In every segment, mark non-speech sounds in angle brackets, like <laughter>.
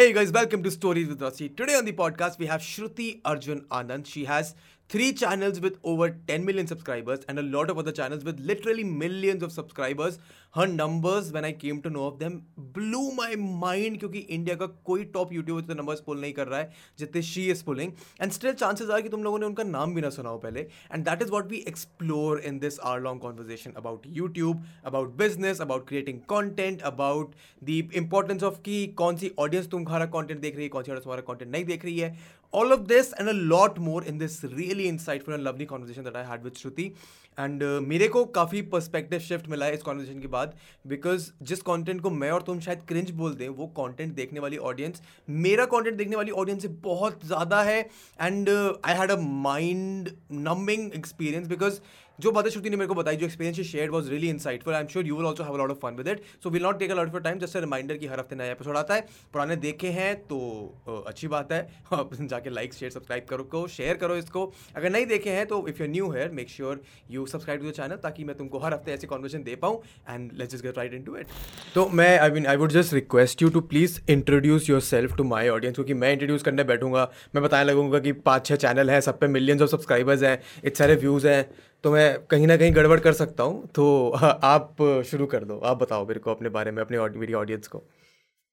Hey guys, welcome to Stories with Rasi. Today on the podcast we have Shruti Arjun Anand. She has three channels with over 10 million subscribers and a lot of other channels with literally millions of subscribers her numbers when i came to know of them blew my mind Because india ka koi top youtuber the numbers pull nahi kar raha hai she is pulling and still chances are ki tum logon ne unka naam bhi na suna ho pehle and that is what we explore in this hour long conversation about youtube about business about creating content about the importance of ki kaun si audience tumhara content dekh rahi hai kaun si audience tumhara content nahi dekh rahi hai all of this and a lot more in this really insightful and lovely conversation that I had with Shruti. And uh, मेरे को काफ़ी perspective shift मिला है इस conversation के बाद because जिस content को मैं और तुम शायद क्रिंज बोल दें वो कंटेंट देखने वाली ऑडियंस मेरा कंटेंट देखने वाली ऑडियंस से बहुत ज़्यादा है and I had a mind numbing experience because जो बातें श्रुति ने मेरे को बताई, जो experience share was really insightful I am sure you will also have lot of fun with it so will not take a lot of time just reminder की हर हफ़्ते नया एपिसोड आता है। पुराने देखे हैं तो अच्छी बात है। <laughs> आप जाके लाइक शेयर सब्सक्राइब करो को शेयर करो इसको। अगर नहीं देखे हैं तो if you new here make sure you subscribe to the channel ताकि मैं तुमको हर हफ़्ते ऐसे कॉन्वर्सेशन दे पाऊँ। And let's just get right into it तो मैं I mean I would just request you to please introduce yourself to my audience क्योंकि मैं इंट्रोड्यूस करने बैठूँगा। मैं बताने लगूँगा कि पाँच छः चैनल है, सब पे मिलियंस ऑफ़ सब्सक्राइबर्स हैं, इतने सारे व्यूज़ हैं। तो मैं कहीं ना कहीं गड़बड़ कर सकता हूँ तो <laughs> आप शुरू कर दो। आप बताओ मेरे को अपने बारे में, अपने मेरी ऑडियंस को।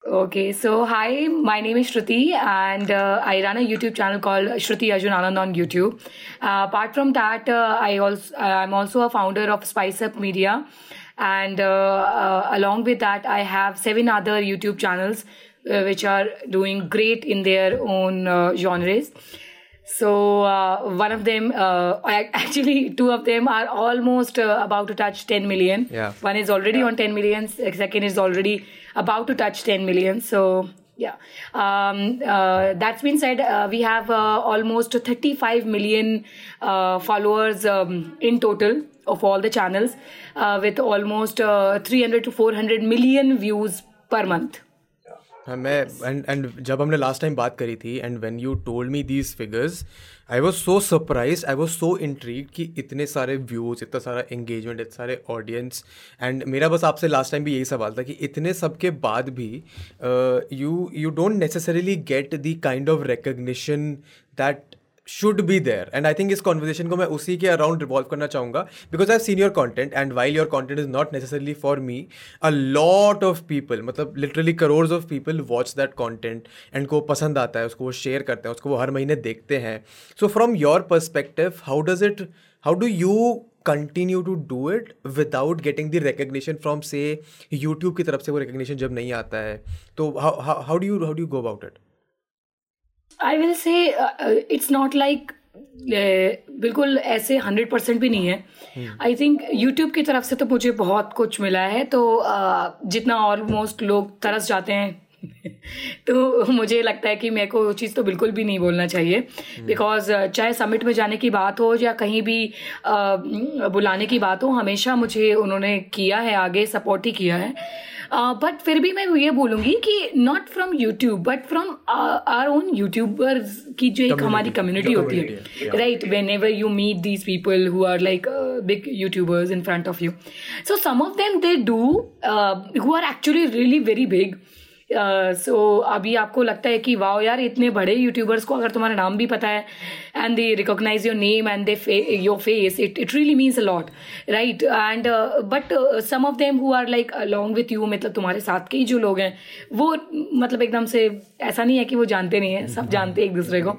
Okay so hi my name is Shruti and I run a YouTube channel call Shruti Arjun Anand on YouTube apart from that I I am also a founder of Spice Up Media and along with that I have seven other YouTube channels which are doing great in their own genres So uh, one of them, uh, actually two of them are almost uh, about to touch 10 million. Yeah. One is already yeah. on 10 million. Second is already about to touch 10 million. So yeah. Um, uh, that's been said, uh, we have uh, almost 35 million followers um, in total of all the channels, with almost 300 to 400 million views per month. हाँ मैं and and जब हमने last time बात करी थी and when you told me these figures I was so surprise I was so intrigue कि इतने सारे व्यूज़ इतना सारा एंगेजमेंट इतने सारे ऑडियंस एंड मेरा बस आपसे लास्ट टाइम भी यही सवाल था कि इतने सब के बाद भी you you don't necessarily get the kind of recognition that should be there and I think इस कॉन्वर्जेशन को मैं उसी के अराउंड रिवॉल्व करना चाहूँगा because I seen your content and while your content is not necessarily for me a lot of people मतलब literally crores of people watch that content and को पसंद आता है, उसको वो शेयर करते हैं, उसको वो हर महीने देखते हैं। So from your perspective how does it how do you continue to do it without getting the recognition from से यूट्यूब की तरफ़ से वो रिकग्निशन जब नहीं आता है? तो how do you how do go about it I will say it's not like बिल्कुल ऐसे हंड्रेड परसेंट भी नहीं है। आई थिंक यूट्यूब की तरफ़ से तो मुझे बहुत कुछ मिला है तो uh, जितना ऑलमोस्ट लोग तरस जाते हैं <laughs> तो मुझे लगता है कि मेरे को वो चीज़ तो बिल्कुल भी नहीं बोलना चाहिए। बिकॉज़ uh, चाहे समिट में जाने की बात हो या कहीं भी बुलाने की बात हो हमेशा मुझे उन्होंने किया है आगे सपोर्ट ही किया है। बट uh, फिर भी मैं ये बोलूँगी कि not from YouTube but from our own YouTuber की जो एक हमारी कम्युनिटी होती है। Right whenever you meet these people who are like big YouTubers in front of you so some of them they do who are actually really very big so uh, अभी आपको लगता है कि वाओ यार इतने बड़े यूट्यूबर्स को अगर तुम्हारा नाम भी पता है and they recognize your name and they your face it it really means a lot right and but some of them who are like along with you मतलब तुम्हारे साथ के ही जो लोग हैं वो मतलब एकदम से ऐसा नहीं है कि वो जानते नहीं है सब जानते हैं एक दूसरे को।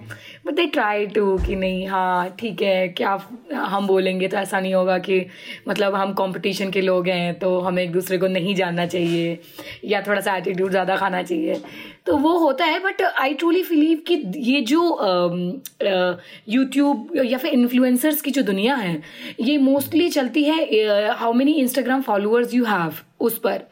बट दे ट्राई टू कि नहीं हाँ ठीक है, क्या हम बोलेंगे तो ऐसा नहीं होगा कि मतलब हम कंपटीशन के लोग हैं तो हमें एक दूसरे को नहीं जानना चाहिए या थोड़ा सा एटीट्यूड ज़्यादा खाना चाहिए। तो वो होता है बट आई ट्रूली बिलीव कि ये जो यूट्यूब या फिर इन्फ्लुएंसर्स की जो दुनिया है, ये मोस्टली चलती है how many Instagram followers you have उस पर।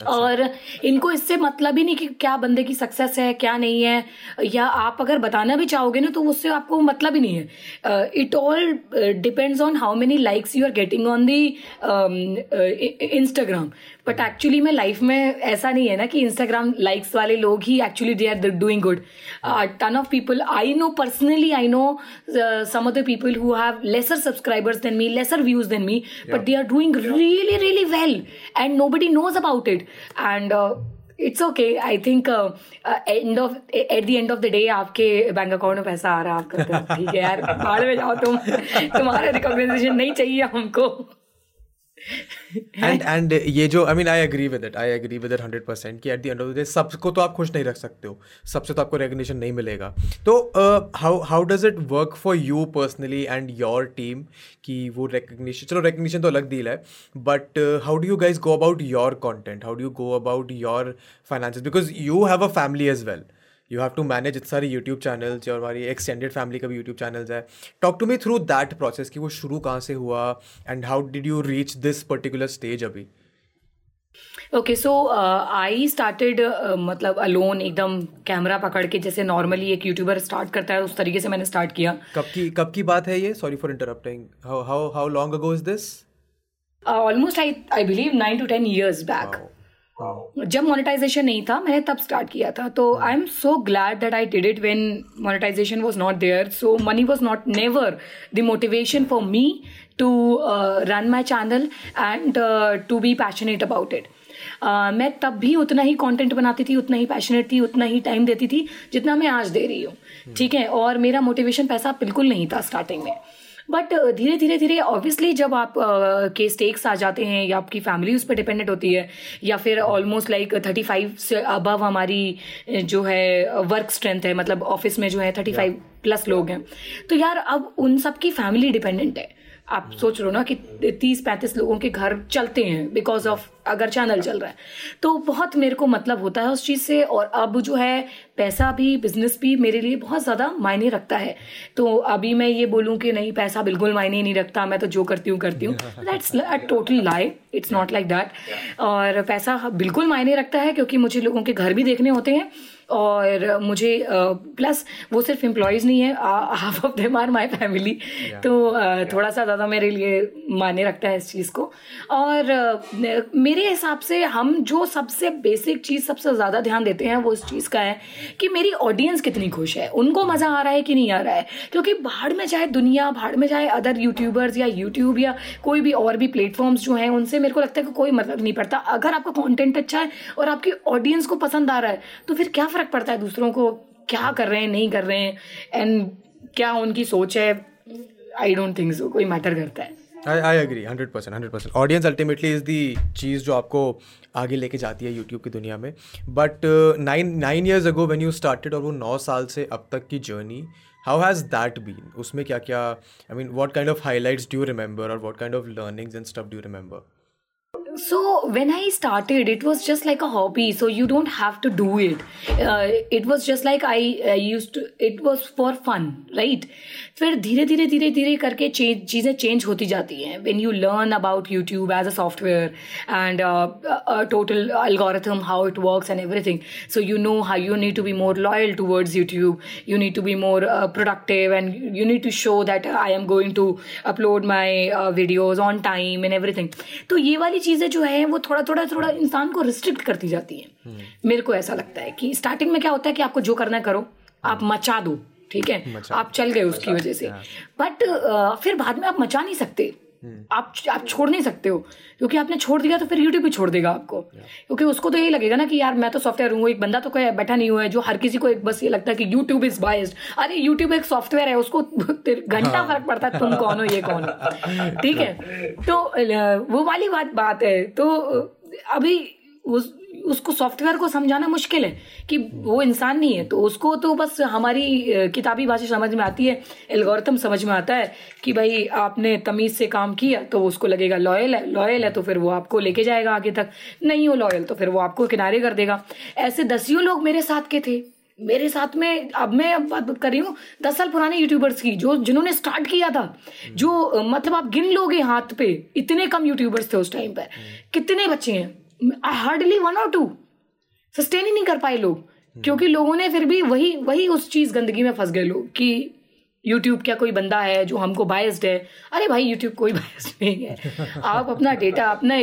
अच्छा। और इनको इससे मतलब ही नहीं कि क्या बंदे की सक्सेस है, क्या नहीं है। या आप अगर बताना भी चाहोगे ना तो उससे आपको मतलब ही नहीं है। It all depends on how many likes you are getting on the Instagram but actually में लाइफ में ऐसा नहीं है ना कि इंस्टाग्राम लाइक्स वाले लोग ही actually they are doing good ton of people I know personally I know some of the people who have lesser subscribers than me lesser views than me but they are doing really really well and nobody knows about it and it's okay I think and of at the end of the day आपके bank account में पैसा आ रहा है आपका। ठीक है यार बाहर में जाओ तुम। तुम्हारा रिकॉग्नाइजेशन नहीं चाहिए हमको। <laughs> एंड एंड ये जो I mean I agree with it I agree with it hundred percent कि at the end of the day सबको तो आप खुश नहीं रख सकते हो। सबसे तो आपको रिकग्निशन नहीं मिलेगा। तो how how does it work for you personally and your team कि वो रिकग्निशन चलो रिकग्निशन तो अलग डील है but how do you guys go about your content how do you go about your finance because you have a family as well you have to manage इतने सारे YouTube channels और हमारी extended family का भी YouTube channels है। Talk to me through that process कि वो शुरू कहाँ से हुआ and how did you reach this particular stage अभी? ओके सो आई स्टार्टेड मतलब अलोन एकदम कैमरा पकड़ के जैसे नॉर्मली एक यूट्यूबर स्टार्ट करता है उस तरीके से मैंने स्टार्ट किया। कब की कब की बात है ये? Sorry for interrupting how how long ago is this almost I I believe nine to ten years back जब मोनेटाइजेशन नहीं था मैंने तब स्टार्ट किया था। तो I am so glad that I did it when monetization was not there so money was not never the motivation for me to run my channel and to be passionate about it मैं तब भी उतना ही content बनाती थी उतना ही passionate थी उतना ही time देती थी जितना मैं आज दे रही हूँ। ठीक है? और मेरा मोटिवेशन पैसा बिल्कुल नहीं था स्टार्टिंग में। बट uh, धीरे धीरे धीरे ऑब्वियसली जब आप uh, के स्टेक्स आ जाते हैं या आपकी फैमिली उस पर डिपेंडेंट होती है या फिर ऑलमोस्ट लाइक थर्टी फाइव से अबव हमारी uh, जो है वर्क स्ट्रेंथ है मतलब ऑफ़िस में जो है थर्टी फाइव प्लस लोग हैं तो यार अब उन सबकी फैमिली डिपेंडेंट है। आप सोच रहे हो ना कि तीस पैंतीस लोगों के घर चलते हैं बिकॉज़ ऑफ़ अगर चैनल चल रहा है। तो बहुत मेरे को मतलब होता है उस चीज़ से और अब जो है पैसा भी बिज़नेस भी मेरे लिए बहुत ज़्यादा मायने रखता है। तो अभी मैं ये बोलूँ कि नहीं पैसा बिल्कुल मायने नहीं रखता मैं तो जो करती हूँ करती हूँ। That's a total lie it's not like that और पैसा बिल्कुल मायने रखता है क्योंकि मुझे लोगों के घर भी देखने होते हैं और मुझे प्लस वो सिर्फ़ एम्प्लॉयज़ नहीं है half of them are my family तो थोड़ा सा ज़्यादा मेरे लिए मायने रखता है इस चीज़ को। और मेरे हिसाब से हम जो सबसे बेसिक चीज़ सबसे ज़्यादा ध्यान देते हैं वो इस चीज़ का है कि मेरी ऑडियंस कितनी खुश है? उनको मज़ा आ रहा है कि नहीं आ रहा है? क्योंकि बाहर में चाहे दुनिया, बाहर में चाहे अदर यूट्यूबर्स या यूट्यूब या कोई भी और भी प्लेटफॉर्म्स जो हैं, उनसे मेरे को लगता है कि कोई मतलब नहीं पड़ता। अगर आपका कॉन्टेंट अच्छा है और आपकी ऑडियंस को पसंद आ रहा है तो फिर क्या फ़र्क पड़ता है दूसरों को? क्या कर रहे हैं, नहीं कर रहे हैं? एंड क्या उनकी सोच है? आई डोंट थिंक सो कोई मैटर करता है। I I agree hundred percent hundred percent audience ultimately is the चीज़ जो आपको आगे लेके जाती है यूट्यूब की दुनिया में. But nine nine years ago when you started और वो नौ साल से अब तक की journey how has that been उसमें क्या क्या I mean what kind of highlights do remember और what kind of learnings and stuff do remember so when i started it was just like a hobby so you don't have to do it uh, it was just like i uh, used to it was for fun right फिर धीरे धीरे धीरे धीरे करके चीज़ें change होती जाती हैं when you learn about YouTube as a software and total algorithm how it works and everything so you know how you need to be more loyal towards youtube you need to be more uh, productive and you need to show that i am going to upload my uh, videos on time and everything तो ये वाली चीज़ें जो है वो थोड़ा थोड़ा थोड़ा इंसान को रिस्ट्रिक्ट करती जाती है। मेरे को ऐसा लगता है कि स्टार्टिंग में क्या होता है कि आपको जो करना है करो। आप मचा दो ठीक है? आप चल गए उसकी वजह से। बट हाँ। फिर बाद में आप मचा नहीं सकते। आप आप छोड़ नहीं सकते हो। क्योंकि आपने छोड़ दिया तो फिर यूट्यूब भी छोड़ देगा आपको। क्योंकि उसको तो यही लगेगा ना कि यार मैं तो सॉफ्टवेयर हूँ एक बंदा तो कोई बैठा नहीं हुआ है जो हर किसी को एक बस ये लगता है कि यूट्यूब इज़ बाइस्ड अरे यूट्यूब एक सॉफ्टवेयर है उसको <laughs> घंटा हाँ। फ़र्क पड़ता है तुम कौन हो ये कौन हो? ठीक है? <laughs> तो वो वाली बात बात है। तो अभी उस उसको सॉफ्टवेयर को समझाना मुश्किल है कि वो इंसान नहीं है। तो उसको तो बस हमारी किताबी भाषा समझ में आती है, एल्गोरिथम समझ में आता है कि भाई आपने तमीज से काम किया तो उसको लगेगा लॉयल है लॉयल है तो फिर वो आपको लेके जाएगा आगे तक। नहीं हो लॉयल तो फिर वो आपको किनारे कर देगा। ऐसे दसियों लोग मेरे साथ के थे। मेरे साथ में, अब मैं अब बात कर रही हूँ दस साल पुराने यूट्यूबर्स की, जो, जिन्होंने स्टार्ट किया था। जो मतलब आप गिन लोगे हाथ पे, इतने कम यूट्यूबर्स थे उस टाइम पर। कितने बच्चे हैं? हार्डली वन और टू सस्टेन ही नहीं कर पाए लोग। क्योंकि लोगों ने फिर भी वही वही उस चीज़ गंदगी में फंस गए लोग कि यूट्यूब क्या कोई बंदा है जो हमको बायस्ड है? अरे भाई यूट्यूब कोई बायस्ड <laughs> नहीं है। आप अपना डेटा अपने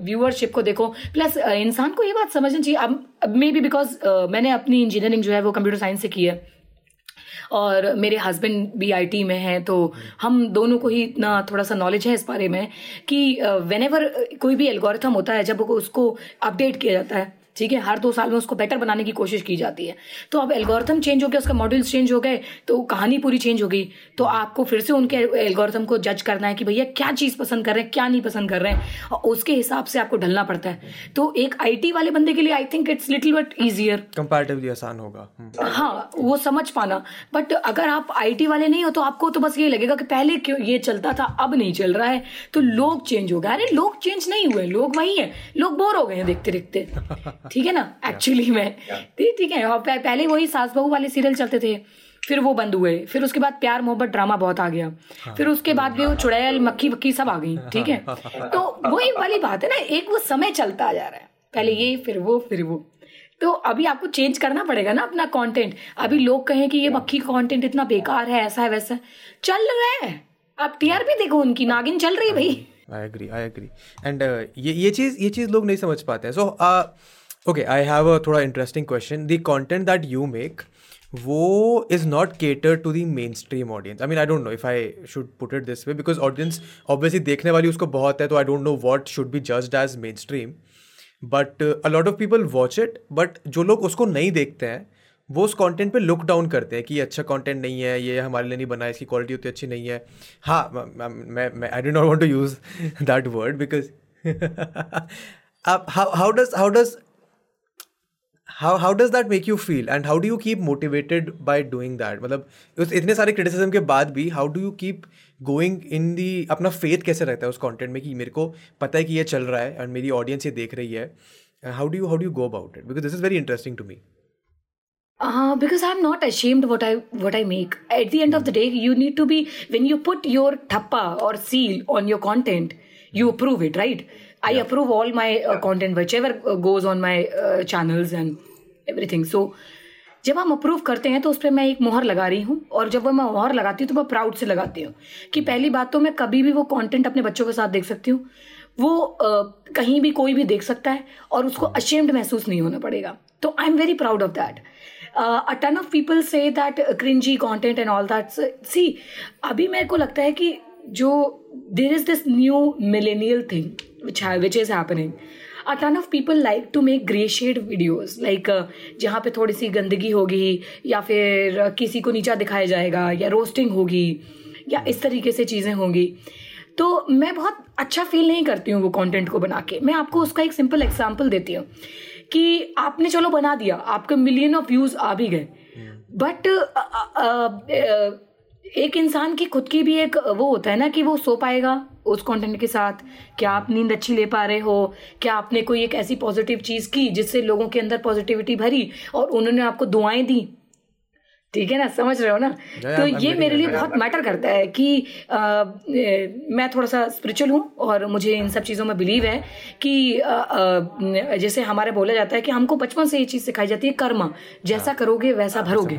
व्यूअरशिप को देखो। प्लस इंसान को ये बात समझनी चाहिए। अब मे बी बिकॉज़ मैंने अपनी इंजीनियरिंग जो है वो कंप्यूटर साइंस से की है। और मेरे हस्बैंड भी आईटी में हैं तो हम दोनों को ही इतना थोड़ा सा नॉलेज है इस बारे में कि वेन एवर कोई भी एल्गोरिथम होता है, जब उसको अपडेट किया जाता है ठीक है हर दो साल में उसको बेटर बनाने की कोशिश की जाती है। तो अब एल्गोरिथम चेंज हो गया उसका मॉड्यूल्स चेंज हो गए तो कहानी पूरी चेंज हो गई। तो आपको फिर से उनके एल्गोरिथम को जज करना है कि भैया क्या चीज़ पसंद कर रहे हैं क्या नहीं पसंद कर रहे हैं। और उसके हिसाब से आपको ढलना पड़ता है। तो एक आईटी वाले बंदे के लिए I think it's little but easier comparatively आसान होगा। हम्म। हाँ वो समझ पाना। बट अगर आप आईटी वाले नहीं हो तो आपको तो बस ये लगेगा कि पहले क्यों ये चलता था अब नहीं चल रहा है। तो लोग चेंज हो गए। अरे लोग चेंज नहीं हुए लोग वही है। लोग बोर हो गए हैं देखते देखते ठीक है ना? एक्चुअली में ठीक है और पहले वही सास बहू वाले सीरियल चलते थे फिर वो बंद हुए फिर उसके बाद प्यार मोहब्बत ड्रामा बहुत आ गया। हाँ। फिर उसके बाद भी वो चुड़ैल मक्खी वक्की सब आ गई ठीक है? <laughs> तो वही वाली बात है ना एक वो समय चलता जा रहा है। पहले ये फिर वो फिर वो। तो अभी आपको चेंज करना पड़ेगा ना अपना कंटेंट अभी लोग कहें कि ये मक्खी कंटेंट इतना बेकार है ऐसा है वैसा चल रहा है। आप टीआरपी देखो उनकी नागिन चल रही है भाई। I agree I agree and ये ये चीज़ ये चीज़ लोग नहीं समझ पाते हैं। So okay I have a थोड़ा interesting question the content that you make वो is not cater to the mainstream audience I mean I don't know if I should put it this way because audience obviously देखने वाली उसको बहुत है तो I don't know what should be judged as mainstream but a lot of people watch it but जो लोग उसको नहीं देखते हैं वो उस कंटेंट पे लुक डाउन करते हैं कि ये अच्छा कंटेंट नहीं है ये हमारे लिए नहीं बना इसकी क्वालिटी उतनी अच्छी नहीं है हाँ मैं मैं I do not want to use that word because how does how does how how does that make you feel and how do you keep motivated by doing that मतलब उस इतने सारे क्रिटिसिजम के बाद भी how do you keep going in the अपना faith कैसे रहता है उस कॉन्टेंट में कि मेरे को पता है कि यह चल रहा है एंड मेरी ऑडियंस ये देख रही है? How do you how do go about it because this is very interesting to me because I am not ashamed what I what I make at the end of the day you need to be when you put your ठप्पा और seal on your content you approve it right I approve all my content whichever goes on my channels and everything so जब हम approve करते हैं तो उस पर मैं एक मोहर लगा रही हूँ और जब वो मैं मोहर लगाती हूँ तो मैं प्राउड से लगाती हूँ कि पहली बात तो मैं कभी भी वो कंटेंट अपने बच्चों के साथ देख सकती हूँ। वो आ, कहीं भी कोई भी देख सकता है और उसको अशेम्ड महसूस नहीं होना पड़ेगा। तो I am very proud of that a ton of people say that cringy content and all that see अभी मेरे को लगता है कि जो there is this new millennial thing which which is happening a ton of people like to make grey shade videos like जहाँ पे थोड़ी सी गंदगी होगी, या फिर किसी को नीचा दिखाया जाएगा, या रोस्टिंग होगी, या इस तरीके से चीज़ें होंगी। तो मैं बहुत अच्छा फील नहीं करती हूँ वो कंटेंट को बना के मैं आपको उसका एक सिंपल एग्जांपल देती हूँ, कि आपने चलो बना दिया, आपके मिलियन ऑफ़ व्यूज़ आ भी गए। बट एक इंसान की खुद की भी एक वो होता है ना कि वो सो पाएगा उस कंटेंट के साथ? क्या आप नींद अच्छी ले पा रहे हो? क्या आपने कोई एक ऐसी पॉजिटिव चीज़ की जिससे लोगों के अंदर पॉजिटिविटी भरी और उन्होंने आपको दुआएँ दी? ठीक है ना? समझ रहे हो ना? तो ये मेरे लिए बहुत मैटर करता है कि आ, मैं थोड़ा सा स्पिरिचुअल हूँ और मुझे इन सब चीज़ों में बिलीव है कि आ, आ, जैसे हमारे बोला जाता है कि हमको बचपन से ये चीज़ सिखाई जाती है कर्म। जैसा हाँ। करोगे वैसा भरोगे।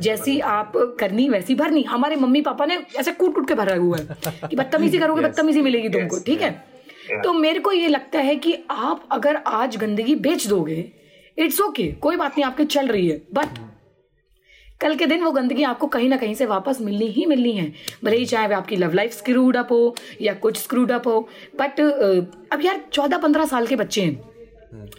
जैसी आप करनी वैसी भरनी। हमारे मम्मी पापा ने ऐसे कूट कूट के भरा हुआ है कि बदतमीजी करोगे बदतमीजी मिलेगी तुमको ठीक है? तो मेरे को ये लगता है कि आप अगर आज गंदगी बेच दोगे इट्स ओके कोई बात नहीं आपकी चल रही है बट कल के दिन वो गंदगी आपको कहीं ना कहीं से वापस मिलनी ही मिलनी है। भले ही चाहे वह आपकी लव लाइफ स्क्रूड अप हो या कुछ स्क्रूड अप हो बट अब यार चौदह पंद्रह साल के बच्चे हैं।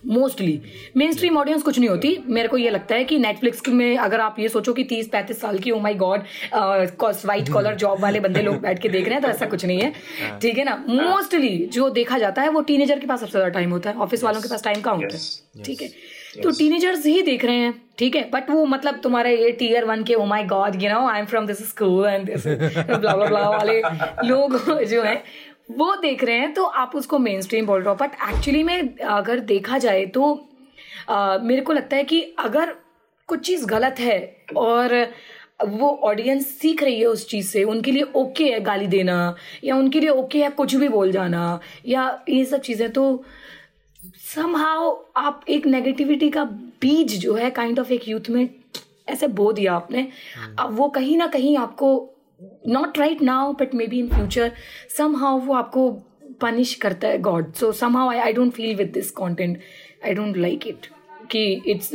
मोस्टली मेन स्ट्रीम ऑडियंस कुछ नहीं होती। मेरे को ये लगता है कि नेटफ्लिक्स में अगर आप ये सोचो कि तीस पैंतीस साल की ओ my god white collar job वाले बंदे लोग बैठ के देख रहे हैं तो ऐसा कुछ नहीं है। हाँ। ठीक है ना? मोस्टली जो देखा जाता है वो टीनेजर के पास सबसे ज़्यादा टाइम होता है। ऑफ़िस वालों के पास टाइम कहाँ होता है? ठीक है? तो टीनेजर्स ही देख रहे हैं ठीक है? बट वो मतलब तुम्हारे ये टीयर वन के ओ my god you know I am from this school and this blah blah वाले लोग जो हैं वो देख रहे हैं तो आप उसको मेन स्ट्रीम बोल रहे हो। बट एक्चुअली में अगर देखा जाए तो आ, मेरे को लगता है कि अगर कुछ चीज़ गलत है और वो ऑडियंस सीख रही है उस चीज़ से उनके लिए ओके है गाली देना या उनके लिए ओके है कुछ भी बोल जाना या ये सब चीज़ें तो समहाउ आप एक नेगेटिविटी का बीज जो है काइंड ऑफ़ एक यूथ में ऐसे बो दिया आपने। हम्म। अब वो कहीं ना कहीं आपको not right now but maybe in future somehow वो आपको पनिश करता है God so somehow I don't feel with this content I don't like it कि इट्स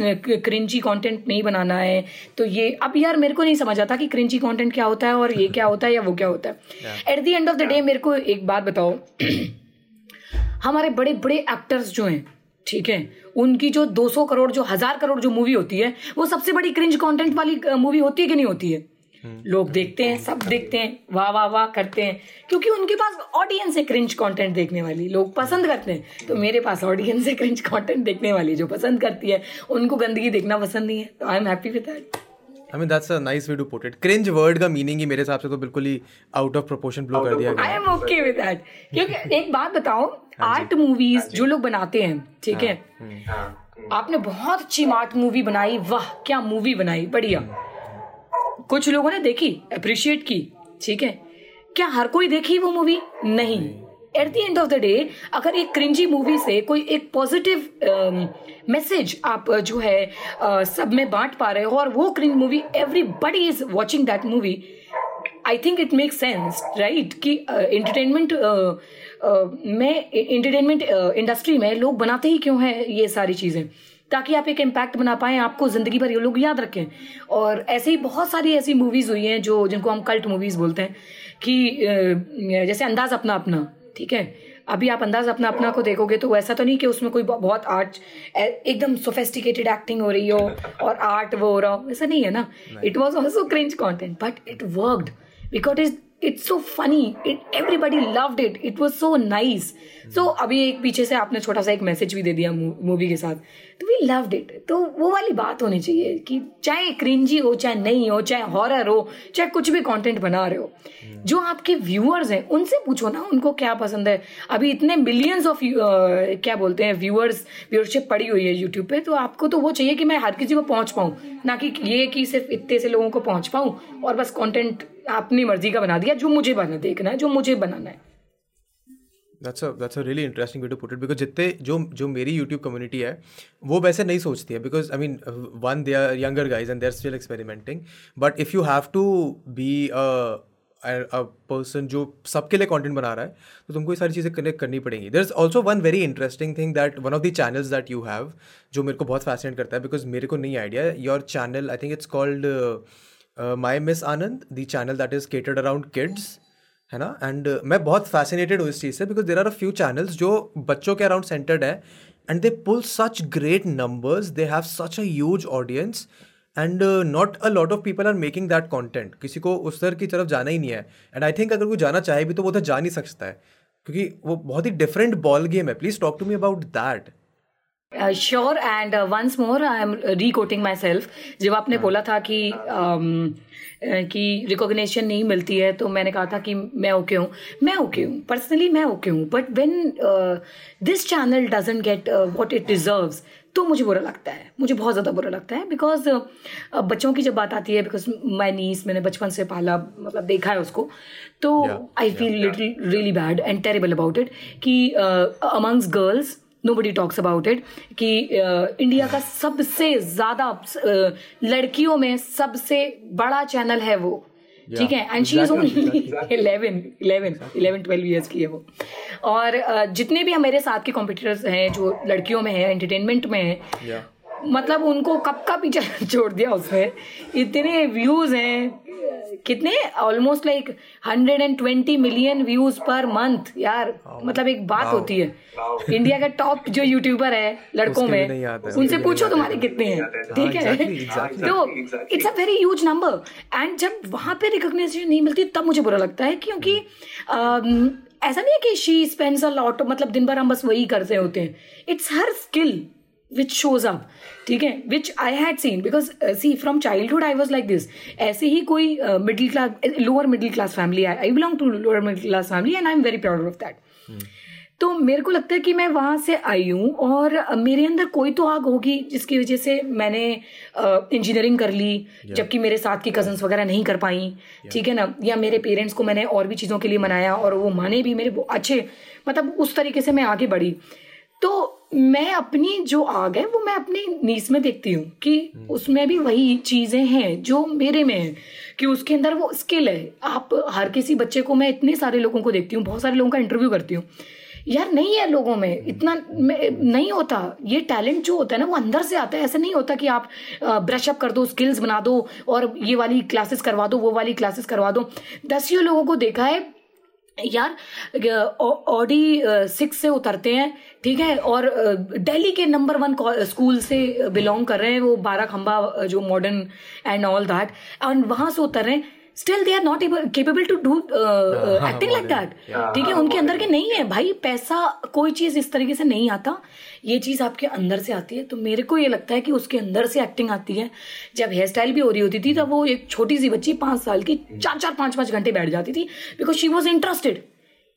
क्रिंची कंटेंट नहीं बनाना है। तो ये अब यार मेरे को नहीं समझ आता कि क्रिंची कंटेंट क्या होता है और ये क्या होता है या वो क्या होता है। At the end of the day मेरे को एक बात बताओ। <clears throat> हमारे बड़े बड़े एक्टर्स जो हैं ठीक है उनकी जो 200 करोड़ जो हज़ार करोड़ जो मूवी होती है वो सबसे बड़ी क्रिंज कंटेंट वाली मूवी होती है कि नहीं होती है? लोग देखते हैं सब देखते हैं वाह वाह वाह करते हैं क्योंकि उनके पास ऑडियंस है क्रिंच कंटेंट देखने वाली लोग पसंद करते हैं। तो मेरे पास ऑडियंस है क्रिंच कंटेंट देखने वाली जो पसंद करती है उनको गंदगी देखना पसंद नहीं है तो I am happy with that I mean that's a nice way to put it cringe word का मीनिंग ही मेरे हिसाब से तो बिल्कुल ही आउट ऑफ़ प्रोपोर्शन ब्लो कर दिया गया। I am okay with that क्योंकि <laughs> एक बात बताओ आर्ट हाँ मूवीज़ हाँ जो। लोग बनाते हैं ठीक है? हाँ। आपने बहुत अच्छी आर्ट मूवी बनाई वाह क्या मूवी बनाई बढ़िया। कुछ लोगों ने देखी अप्रिशिएट की ठीक है? क्या हर कोई देखी वो मूवी नहीं। At the end of the day अगर एक क्रिंजी मूवी से कोई एक पॉजिटिव मैसेज um, आप जो है uh, सब में बांट पा रहे हो और वो cringe movie everybody is watching that movie I think it make sense right कि एंटरटेनमेंट uh, uh, में एंटरटेनमेंट इंडस्ट्री में लोग बनाते ही क्यों है ये सारी चीज़ें? ताकि आप एक इम्पैक्ट बना पाए आपको ज़िंदगी भर ये लोग याद रखें। और ऐसे ही बहुत सारी ऐसी मूवीज़ हुई हैं जो जिनको हम कल्ट मूवीज़ बोलते हैं कि जैसे अंदाज अपना अपना ठीक है? अभी आप अंदाज अपना अपना को देखोगे तो ऐसा तो नहीं कि उसमें कोई बहुत आर्ट एकदम सोफेस्टिकेटेड एक्टिंग हो रही हो और आर्ट वो हो रहा हो ऐसा नहीं है ना? It was also cringe content but it worked because is it's so funny it everybody loved it it was so nice so अभी एक पीछे से आपने छोटा सा एक मैसेज भी दे दिया मूवी के साथ। तो वी लव्ड इट तो वो वाली बात होनी चाहिए कि चाहे क्रिंजी हो, चाहे नहीं हो, चाहे हॉरर हो, चाहे कुछ भी कंटेंट बना रहे हो, जो आपके व्यूअर्स हैं, उनसे पूछो ना, उनको क्या पसंद है। अभी इतने मिलियंस ऑफ़ क्या बोलते हैं व्यूअर्स व्यूअरशिप पड़ी हुई है यूट्यूब पे तो आपको तो वो चाहिए कि मैं हर किसी को पहुँच पाऊँ, ना कि ये कि सिर्फ़ इतने से लोगों को पहुँच पाऊँ और बस कॉन्टेंट अपनी मर्ज़ी का बना दिया, जो मुझे बना, देखना है, जो मुझे बनाना है। That's a that's a really interesting way to put it because जितने जो जो मेरी यूट्यूब कम्युनिटी है, वो वैसे नहीं सोचती है because I mean one they are younger guys and they are still experimenting but if you have to be a person जो सबके लिए कंटेंट बना रहा है तो तुमको ये सारी चीज़ें कनेक्ट करनी पड़ेंगी. There is also one very interesting thing that one of the channels that you have जो मेरे को बहुत फैसिनेट करता है बिकॉज़ मेरे को नहीं idea your channel I think it's called my Miss Anand the channel that is catered around kids है ना? एंड uh, मैं बहुत फैसिनेटेड हूँ इस चीज़ से because there are a few channels जो बच्चों के अराउंड सेंटर्ड है and they pull such great numbers they have such a huge audience and not a lot of people are making that content किसी को उस तरह की तरफ़ जाना ही नहीं है. एंड आई थिंक अगर कोई जाना चाहे भी तो वो उधर जा नहीं सकता है. क्योंकि वो बहुत ही डिफरेंट बॉल गेम है. Please talk to me about that sure and once more I am requoting myself जब आपने हाँ। बोला था कि um, कि रिकॉग्निशन नहीं मिलती है तो मैंने कहा था कि मैं ओके हूँ। मैं ओके हूँ पर्सनली मैं ओके हूँ but when this channel doesn't get what it deserves तो मुझे बुरा लगता है। मुझे बहुत ज़्यादा बुरा लगता है बिकॉज़ uh, बच्चों की जब बात आती है बिकॉज़ माई नीस मैंने बचपन से पाला मतलब देखा है उसको तो I feel little really bad and terrible about it कि amongst girls nobody talks about it कि इंडिया का सबसे ज़्यादा लड़कियों में सबसे बड़ा चैनल है वो। ठीक है? And she is only eleven eleven eleven twelve years की है वो। और uh, जितने भी हमारे साथ के कॉम्पिटिटर्स हैं जो लड़कियों में है एंटरटेनमेंट में है yeah. मतलब उनको कब का पीछे <laughs> छोड़ दिया उसने? इतने व्यूज़ हैं। कितने? Almost like hundred and twenty million views per month यार। मतलब एक बात होती है। इंडिया का टॉप जो यूट्यूबर है लड़कों में उनसे पूछो तुम्हारे कितने हैं हाँ, ठीक है? <laughs> तो it's a very huge number and जब वहाँ पे रिकॉग्नाइजेशन नहीं मिलती तब मुझे बुरा लगता है क्योंकि ऐसा नहीं है कि शी स्पेंड्स अ लॉट मतलब दिन भर हम बस वही करते होते हैं। It's her skill which shows up ठीक है? Which I had seen because see from childhood I was like this ऐसे ही कोई middle class lower middle class family I I belong to lower middle class family and I am very proud of that तो मेरे को लगता है कि मैं वहाँ से आई हूँ और मेरे अंदर कोई तो आग होगी जिसकी वजह से मैंने इंजीनियरिंग uh, कर ली yeah. जबकि मेरे साथ की कजन्स वगैरह नहीं कर पाई ठीक है ना? या मेरे पेरेंट्स को मैंने और भी चीज़ों के लिए मनाया और वो माने भी मेरे अच्छे मतलब उस तरीके से मैं आगे बढ़ी। तो मैं अपनी जो आग है वो मैं अपनी नीस में देखती हूँ कि हम्म। उसमें भी वही चीज़ें हैं जो मेरे में है कि उसके अंदर वो स्किल है। आप हर किसी बच्चे को मैं इतने सारे लोगों को देखती हूँ बहुत सारे लोगों का इंटरव्यू करती हूँ। यार नहीं है लोगों में इतना में नहीं होता। ये टैलेंट जो होता है ना वो अंदर से आता है। ऐसा नहीं होता कि आप ब्रश अप कर दो स्किल्स बना दो और ये वाली क्लासेस करवा दो वो वाली क्लासेस करवा दो। दसियों लोगों को देखा है यार ऑडी सिक्स से उतरते हैं, ठीक है? और दिल्ली के नंबर वन स्कूल से बिलोंग कर रहे हैं वो बारह खंबा जो modern and all that and वहाँ से उतर रहे हैं। Still they are not capable to do acting like that ठीक है उनके अंदर के नहीं है। भाई पैसा कोई चीज़ इस तरीके से नहीं आता। ये चीज़ आपके अंदर से आती है। तो मेरे को ये लगता है कि उसके अंदर से एक्टिंग आती है। जब हेयर स्टाइल भी हो रही होती थी तब वो एक छोटी सी बच्ची पाँच साल की चार चार पाँच पाँच घंटे बैठ जाती थी। Because she was interested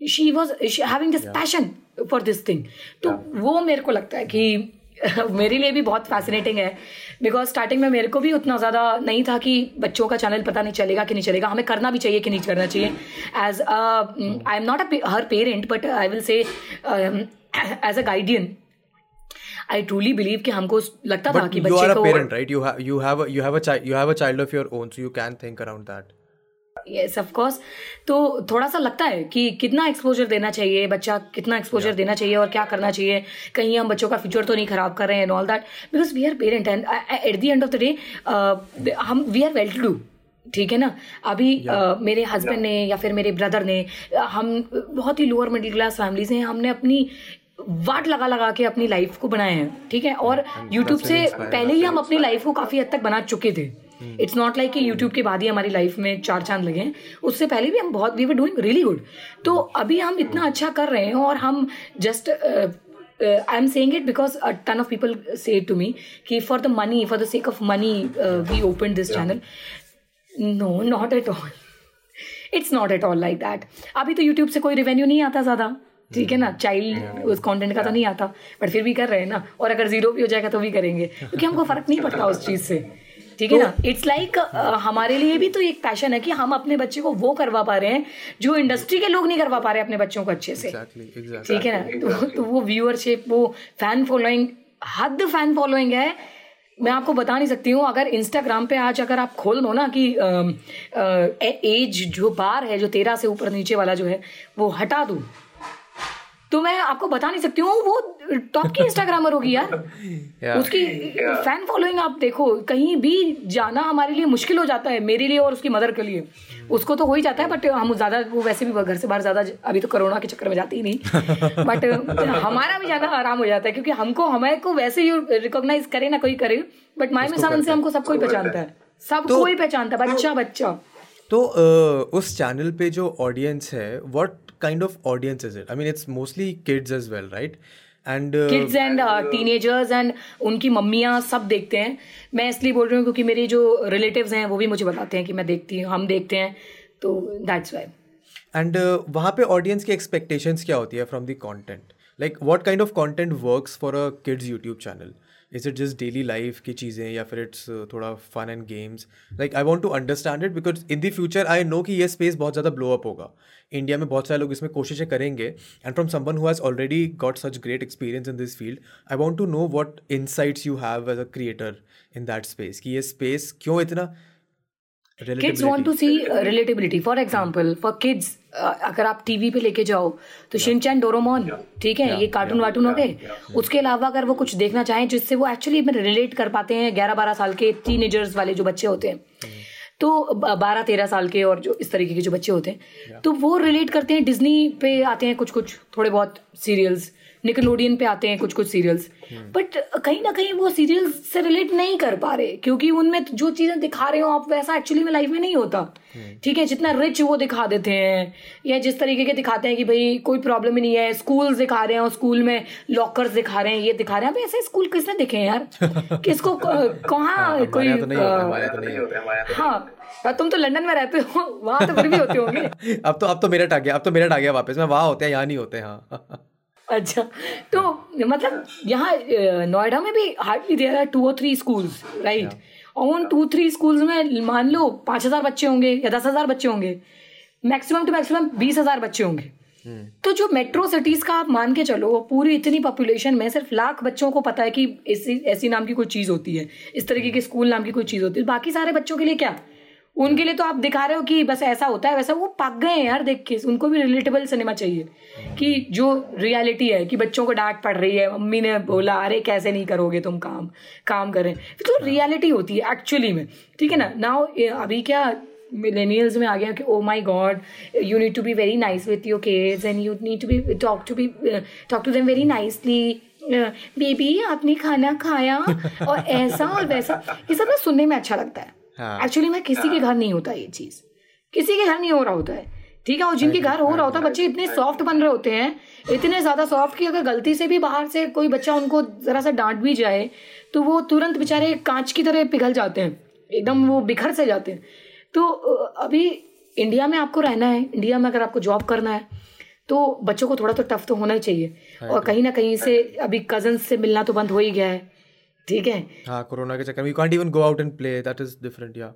she was having this passion for this thing तो वो मेरे को लगता है कि <laughs> मेरे लिए भी बहुत फैसिनेटिंग है। बिकॉज़ स्टार्टिंग में मेरे को भी उतना ज़्यादा नहीं था कि बच्चों का चैनल पता नहीं चलेगा कि नहीं चलेगा। हमें करना भी चाहिए कि नहीं करना चाहिए। As I am not a her parent but I will say as a guardian I truly believe कि हमको लगता था कि बच्चे को parent right you have you have you have a child of your own so you can think around that yes of course तो थोड़ा सा लगता है कि कितना एक्सपोजर देना चाहिए बच्चा कितना एक्सपोजर yeah. देना चाहिए और क्या करना चाहिए? कहीं हम बच्चों का फ्यूचर तो नहीं खराब कर रहे हैं and all that because we are parent and at the end of the day हम we are well to do ठीक है ना? अभी yeah. uh, मेरे हस्बैंड yeah. ने या फिर मेरे ब्रदर ने हम बहुत ही लोअर मिडिल क्लास फैमिलीज़ हैं हमने अपनी वाट लगा लगा के अपनी लाइफ को बनाए हैं। ठीक है? और यूट्यूब से पहले ही हम अपनी लाइफ को काफ़ी हद तक बना चुके थे। इट्स नॉट लाइक कि यूट्यूब के बाद ही हमारी लाइफ में चार चाँद लगे हैं। उससे पहले भी हम बहुत we were doing really good तो अभी हम इतना अच्छा कर रहे हैं और हम just I am saying it because a ton of people say to me कि for the money for the sake of money we open this channel no not at all it's not at all like that अभी तो YouTube से कोई revenue नहीं आता ज़्यादा। ठीक है ना? चाइल्ड उस कंटेंट का तो नहीं आता। बट फिर भी कर रहे हैं ना। और अगर ज़ीरो भी हो जाएगा तो भी करेंगे। क्योंकि हमको फ़र्क नहीं पड़ता उस चीज़ से। ठीक है तो, ना? इट्स लाइक like, uh, हमारे लिए भी तो एक पैशन है कि हम अपने बच्चे को वो करवा पा रहे हैं जो इंडस्ट्री के लोग नहीं करवा पा रहे अपने बच्चों को अच्छे से। Exactly, exactly, ठीक है ना? तो, तो वो व्यूअरशिप वो फ़ैन फॉलोइंग हद फ़ैन फॉलोइंग है। मैं आपको बता नहीं सकती हूँ अगर इंस्टाग्राम पे आज अगर आप खोल दो ना कि आ, आ, एज जो बार है जो तेरह से ऊपर नीचे वाला जो है वो हटा दू। तो मैं आपको बता नहीं सकती हूँ वो टॉप की इंस्टाग्रामर होगी यार। Yeah. उसकी yeah. फ़ैन फॉलोइंग आप देखो कहीं भी जाना हमारे लिए मुश्किल हो जाता है मेरे लिए और उसकी मदर के लिए। उसको तो हो ही जाता है बट हम ज़्यादा वो वैसे भी घर से बाहर ज़्यादा अभी तो कोरोना के चक्कर में जाती ही नहीं। बट हमारा भी जाना आराम हो जाता है क्योंकि हमको हमारे को वैसे ही रिकॉग्नाइज करे ना कोई करे बट माई में से हमको सब कोई पहचानता है। सब तो, कोई पहचानता है बच्चा बच्चा तो उस चैनल पे जो ऑडियंस है what kind of audience is it? I mean, it's mostly kids as well, right? And kids and teenagers and उनकी मम्मियाँ सब देखते हैं मैं इसलिए बोल रही हूँ क्योंकि मेरी जो रिलेटिव्स हैं वो भी मुझे बताते हैं कि मैं देखती हूँ हम देखते हैं तो दैट्स वाई एंड वहाँ पे ऑडियंस की एक्सपेक्टेशंस क्या होती है from the content like what kind of content works for a kids YouTube channel is it just daily life की चीज़ें या फिर इट्स थोड़ा fun and games like I want to understand it because in the future I know कि ये space बहुत ज़्यादा blow up होगा इंडिया में बहुत सारे लोग इसमें कोशिशें करेंगे and from someone who has already got such great experience in this field I want to know what insights you have as a creator in that space कि ये स्पेस क्यों इतना kids want to see relatability for example for kids अगर आप TV पे लेके जाओ तो शिनचैन डोरोमोन ठीक है ये कार्टून वार्टून हो गए। उसके अलावा अगर वो कुछ देखना चाहें जिससे वो एक्चुअली रिलेट कर पाते हैं ग्यारह बारह साल के टीनेजर्स वाले जो बच्चे होते हैं। Hmm. तो बारह तेरह साल के और जो इस तरीके के जो बच्चे होते हैं तो वो रिलेट करते हैं डिज्नी पे आते हैं कुछ कुछ थोड़े बहुत सीरियल्स निकलोडियन पे आते हैं कुछ कुछ सीरियल्स बट कहीं ना कहीं वो सीरियल्स से रिलेट नहीं कर पा रहे क्योंकि उनमें जो चीज़ें दिखा रहे हो आप वैसा एक्चुअली में लाइफ में नहीं होता। हम्म। ठीक है जितना रिच वो दिखा देते हैं या जिस तरीके के दिखाते हैं कि भाई कोई प्रॉब्लम ही नहीं है स्कूल दिखा रहे हैं स्कूल में लॉकर्स दिखा रहे हैं ये दिखा रहे हैं। ऐसे स्कूल किसने दिखे हैं यार? <laughs> किसको कहाँ हाँ, कोई तो हाँ तुम तो लंदन में रहते हो वहाँ तो फिर भी होते होंगे। <laughs> अब तो अब तो मेरठ आ गया अब तो मेरठ आ गया वापस में वहाँ होते हैं यहाँ नहीं होते हाँ। <laughs> अच्छा तो मतलब यहाँ नोएडा में भी हार्डली देर आर टू और थ्री स्कूल्स राइट और उन टू थ्री स्कूल्स में मान लो पाँच हज़ार बच्चे होंगे या दस हज़ार बच्चे होंगे मैक्सिमम टू मैक्सिमम बीस हज़ार बच्चे होंगे। हम्म। तो जो मेट्रो सिटीज़ का आप मान के चलो पूरी इतनी पॉपुलेशन में सिर्फ़ लाख बच्चों को पता है कि ऐसी ऐसी नाम की कोई चीज़ होती है इस तरीके के स्कूल नाम की कोई चीज़ होती है। बाकी सारे बच्चों के लिए क्या? उनके लिए तो आप दिखा रहे हो कि बस ऐसा होता है, वैसा, वो पक गए हैं यार देख के। उनको भी रिलेटेबल सिनेमा चाहिए कि जो रियलिटी है, कि बच्चों को डांट पड़ रही है, मम्मी ने बोला, अरे, कैसे नहीं करोगे तुम काम काम करें। फिर तो रियलिटी होती है एक्चुअली में, ठीक है ना? नाउ अभी क्या मिलेनियल्स में आ गया कि ओ my God you need to be very nice with your kids and you need to be talk to be talk to them very nicely baby, आपने खाना खाया? और ऐसा और वैसा। ये सब ना सुनने में अच्छा लगता हाँ। है। एक्चुअली में किसी के घर नहीं होता ये चीज़। किसी के घर नहीं हो रहा होता है। ठीक है और जिनके घर हो रहा होता है बच्चे इतने सॉफ्ट बन रहे होते हैं इतने ज़्यादा सॉफ्ट कि अगर गलती से भी बाहर से कोई बच्चा उनको जरा सा डांट भी जाए तो वो तुरंत बेचारे कांच की तरह पिघल जाते हैं एकदम वो बिखर से जाते हैं। तो अभी इंडिया में आपको रहना है इंडिया में अगर आपको जॉब करना है तो बच्चों को थोड़ा तो टफ तो होना ही चाहिए। और कहीं ना कहीं से अभी कज़न से मिलना तो बंद हो ही गया है। ठीक है। हाँ कोरोना के चक्कर में। You can't even go out and play that is different या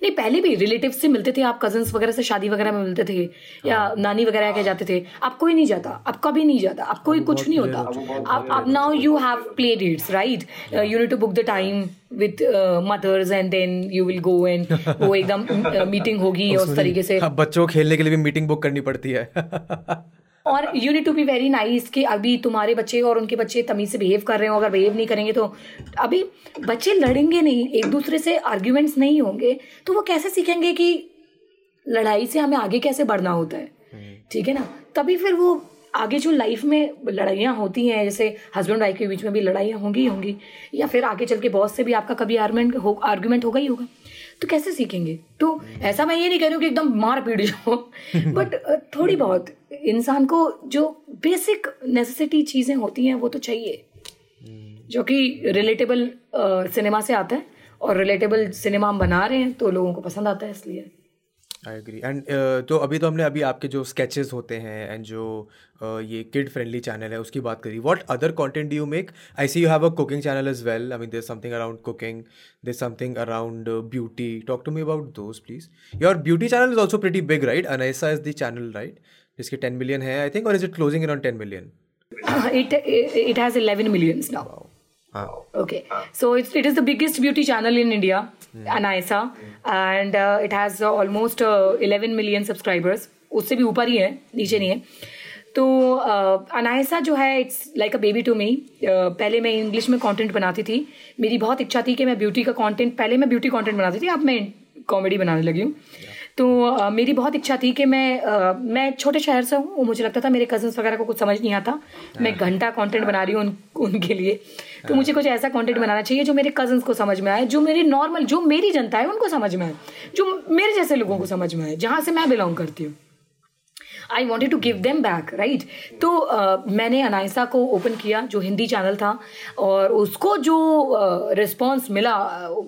नहीं पहले भी रिलेटिव से मिलते थे आप कजन्स वगैरह से शादी वगैरह में मिलते थे या नानी वगैरह के जाते थे अब कोई नहीं जाता अब कभी नहीं जाता अब कोई कुछ नहीं होता। अब अब now you have play dates right you need to book the time with mothers and then you will go and वो एकदम मीटिंग होगी उस तरीके से। हाँ, बच्चों खेलने के लिए भी मीटिंग बुक करनी पड़ती है। <laughs> और you need to be very nice कि अभी तुम्हारे बच्चे और उनके बच्चे तमीज से बिहेव कर रहे हो अगर बिहेव नहीं करेंगे तो। अभी बच्चे लड़ेंगे नहीं एक दूसरे से आर्ग्यूमेंट्स नहीं होंगे तो वो कैसे सीखेंगे कि लड़ाई से हमें आगे कैसे बढ़ना होता है? ठीक है ना? तभी फिर वो आगे जो लाइफ में लड़ाइयाँ होती हैं जैसे हस्बैंड वाइफ के बीच में भी लड़ाइयाँ होंगी होंगी या फिर आगे चल के बॉस से भी आपका कभी आर्गुमेंट हो आर्ग्यूमेंट होगा ही होगा। तो कैसे सीखेंगे? तो ऐसा मैं ये नहीं कह रही हूँ कि एकदम मार पीट जाओ <laughs> बट थोड़ी बहुत इंसान को जो बेसिक नेसेसिटी चीज़ें होती हैं वो तो चाहिए। जो कि रिलेटेबल सिनेमा से आता है और रिलेटेबल सिनेमा हम बना रहे हैं तो लोगों को पसंद आता है इसलिए। आई एग्री एंड तो अभी तो हमने अभी आपके जो स्केचेस होते हैं एंड जो ये किड फ्रेंडली चैनल है उसकी बात करी। What other content do you make I see you have a cooking channel as well I mean there something around cooking there something around beauty talk to me about those please your beauty channel is also pretty big right Anaysa is the channel right जिसके ten million है I think और is it closing around ten million it it has 11 millions now. हाँ okay. So it's it is the biggest beauty channel in india anaisa and uh, it has uh, almost uh, 11 million subscribers. उससे भी ऊपर ही है नीचे नहीं है तो अनायसा जो है it's like a baby to me पहले मैं इंग्लिश में कंटेंट बनाती थी। मेरी बहुत इच्छा थी कि मैं ब्यूटी का कंटेंट पहले मैं ब्यूटी कंटेंट बनाती थी अब मैं कॉमेडी बनाने लगी हूँ। तो uh, मेरी बहुत इच्छा थी कि मैं uh, मैं छोटे शहर से हूँ मुझे लगता था मेरे कजन्स वगैरह को कुछ समझ नहीं आता। मैं घंटा कंटेंट बना रही हूँ उन, उनके लिए। तो मुझे कुछ ऐसा कंटेंट बनाना चाहिए जो मेरे कजन्स को समझ में आए जो मेरी नॉर्मल जो मेरी जनता है उनको समझ में आए जो मेरे जैसे लोगों को समझ में आए जहाँ से मैं बिलोंग करती हूँ। I wanted to give them back right तो uh, मैंने अनायसा को ओपन किया जो हिंदी चैनल था और उसको जो रिस्पॉन्स uh, मिला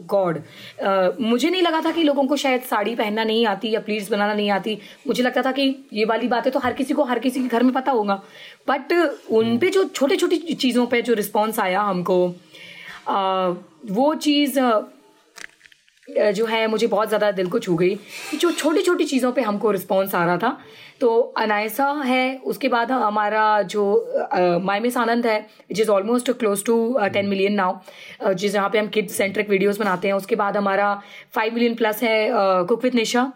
गॉड uh, मुझे नहीं लगा था कि लोगों को शायद साड़ी पहनना नहीं आती या प्लीट्स बनाना नहीं आती। मुझे लगता था कि ये वाली बातें तो हर किसी को हर किसी के घर में पता होगा। बट उन पे जो छोटे छोटी चीज़ों पे जो रिस्पॉन्स आया हमको uh, वो चीज़ जो है मुझे बहुत ज़्यादा दिल को छू गई जो छोटी छोटी चीज़ों पे हमको रिस्पॉन्स आ रहा था। तो अनायसा है, उसके बाद हमारा जो माई मिस आनंद है which is almost close to ten million now जिस, जहाँ पे हम किड सेंट्रिक वीडियोस बनाते हैं, उसके बाद हमारा फाइव मिलियन प्लस है कुक विथ निशा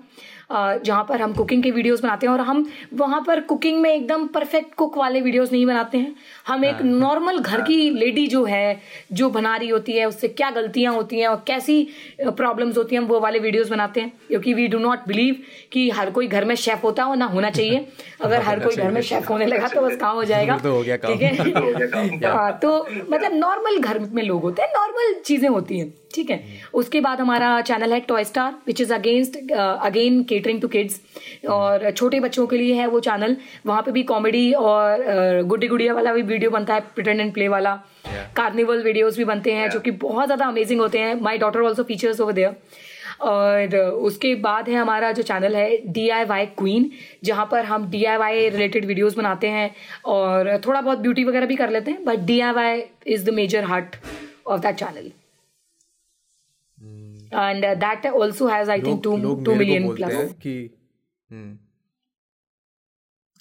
जहाँ पर हम कुकिंग के वीडियोस बनाते हैं और हम वहाँ पर कुकिंग में एकदम परफेक्ट कुक वाले वीडियोस नहीं बनाते हैं। हम एक नॉर्मल घर की लेडी जो है जो बना रही होती है उससे क्या गलतियाँ होती हैं और कैसी प्रॉब्लम्स होती हैं हम वो वाले वीडियोस बनाते हैं। क्योंकि वी डू नॉट बिलीव कि हर कोई घर में शेफ होता हो ना होना चाहिए। <laughs> अगर हर कोई घर में शेफ होने लगा तो बस काम हो जाएगा। तो हो। ठीक है? <laughs> हाँ, तो मतलब नॉर्मल घर में लोग होते हैं नॉर्मल चीज़ें होती हैं। ठीक है? उसके बाद हमारा चैनल है toy star which is against again catering to kids और छोटे बच्चों के लिए है वो चैनल वहाँ पे भी कॉमेडी और गुड्डी गुड़िया वाला भी वीडियो बनता है प्रिटेंड एंड प्ले वाला. कार्निवल वीडियोज़ भी बनते हैं जो कि बहुत ज़्यादा अमेजिंग होते हैं. My daughter also features over there और उसके बाद है हमारा जो चैनल है डी आई वाई क्वीन जहाँ पर हम D I Y related videos बनाते हैं और थोड़ा बहुत ब्यूटी वगैरह भी कर लेते हैं but D I Y is the major heart of that channel and that also has I think two लोग टू मेरे को मिलियन प्लस कि हम्म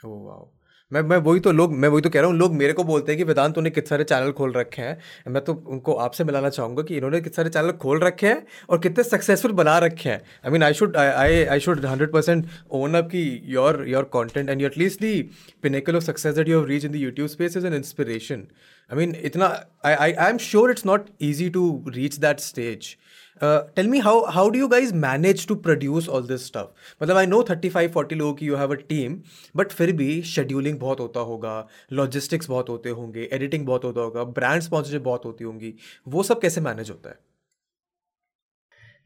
ओह वाओ। मैं मैं वही तो लोग मैं वही तो कह रहा हूँ लोग मेरे को बोलते हैं कि वेदांत तूने कितने सारे चैनल खोल रखे हैं? मैं तो उनको आपसे मिलाना चाहूँगा कि इन्होंने कितने सारे चैनल खोल रखे हैं और कितने सक्सेसफुल बना रखे हैं। I mean I should I I should hundred percent own up की your your content and at least the pinnacle of success that you have reach in the YouTube space is an inspiration I mean इतना I I I am sure it's not easy to reach that stage tell me how how do you guys manage to produce all this stuff मतलब I know thirty five forty लोगों की you have a team but फिर भी scheduling बहुत होता होगा logistics बहुत होते होंगे एडिटिंग बहुत होता होगा ब्रांड स्पॉन्सरशिप बहुत होती होंगी वो सब कैसे मैनेज होता है?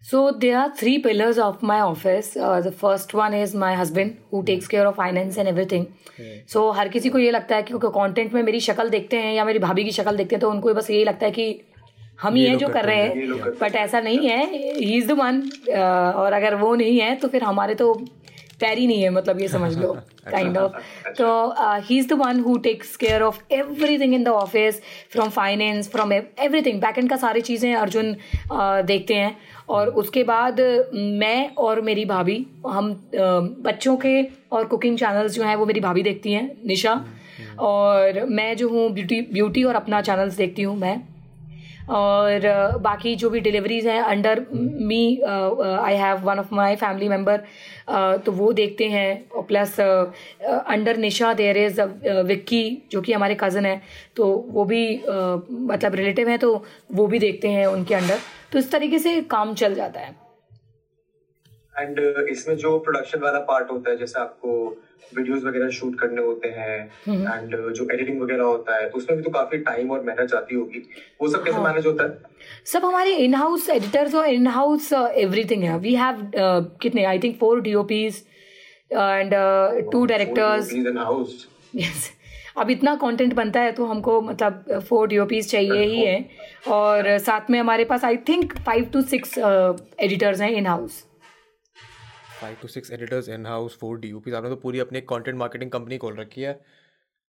So there are three pillars of my office the first one is my husband who takes care of finance and everything so हर किसी को ये लगता है कि कॉन्टेंट में मेरी शक्ल देखते हैं या मेरी भाभी की शक्ल देखते हैं तो उनको बस यही लगता है कि हम ही हैं जो कर रहे हैं, हैं बट ऐसा नहीं है ही इज़ द वन और अगर वो नहीं है तो फिर हमारे तो पैर ही नहीं है मतलब ये समझ लो <laughs> काइंड ऑफ़ तो he is the one who takes care of everything in the office from finance from everything back end का सारी चीज़ें अर्जुन uh, देखते हैं और उसके बाद मैं और मेरी भाभी हम uh, बच्चों के और कुकिंग चैनल्स जो हैं वो मेरी भाभी देखती हैं निशा। और मैं जो हूँ ब्यूटी ब्यूटी और अपना चैनल्स देखती हूँ मैं। और बाकी जो भी डिलीवरीज हैं under me I have one of my family member तो वो देखते हैं। और plus under Nisha there is Vicky जो कि हमारे कज़न है। तो वो भी मतलब रिलेटिव हैं तो वो भी देखते हैं उनके अंडर तो इस तरीके से काम चल जाता है। एंड इसमें जो प्रोडक्शन वाला पार्ट होता है जैसे आपको वीडियोस वगैरह शूट करने होते हैं एंड जो एडिटिंग वगैरह होता है तो उसमें भी तो काफ़ी टाइम और मेहनत जाती होगी। वो सब कैसे हाँ। मैनेज होता है? सब हमारे इन हाउस एडिटर्स और इन हाउस एवरीथिंग है। वी हैव कितने? I think four D O Ps and two directors in house yes अब इतना कंटेंट बनता है तो हमको मतलब फोर डी चाहिए ही है। और साथ में हमारे पास I think five to six editors हैं in house five to six editors in house four DUP आपने तो पूरी अपनी कंटेंट मार्केटिंग कंपनी खोल रखी है।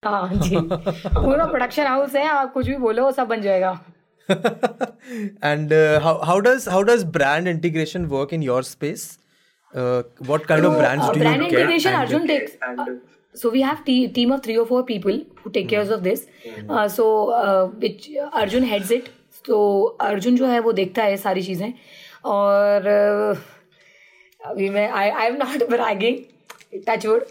हाँ पूरा प्रोडक्शन हाउस है आप कुछ भी बोलो सब बन जाएगा। And how does how does brand integration work in your space what kind of brands do you get brand integration Arjun takes so we have team of three और four people who take care of this so which Arjun heads it तो अर्जुन जो है वो देखता है सारी चीज़ें। और uh, अभी मैं I I am not bragging touch wood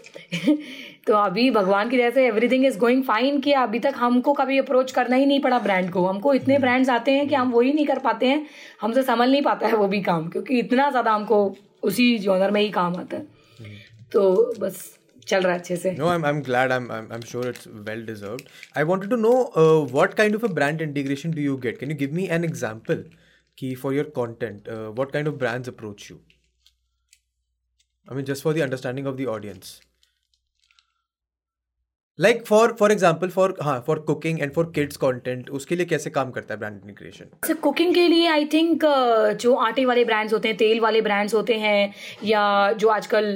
तो अभी भगवान की जैसे एवरीथिंग इज़ गोइंग फाइन कि अभी तक हमको कभी अप्रोच करना ही नहीं पड़ा ब्रांड को। हमको इतने ब्रांड्स आते हैं कि हम वही नहीं कर पाते हैं। हमसे समझ नहीं पाता है वो भी काम क्योंकि इतना ज़्यादा हमको उसी जोनर में ही काम आता है। तो बस चल रहा अच्छे से। No I I am glad I I am sure it's well deserve I want to know what kind of a brand integration do you get can you give me an example की for your content what kind of brands approach you i mean just for the understanding of the audience. Like for for example for हाँ for cooking and for kids content उसके लिए कैसे काम करता है brand integration? से cooking के लिए आई थिंक जो आटे वाले ब्रांड्स होते हैं तेल वाले ब्रांड्स होते हैं या जो आजकल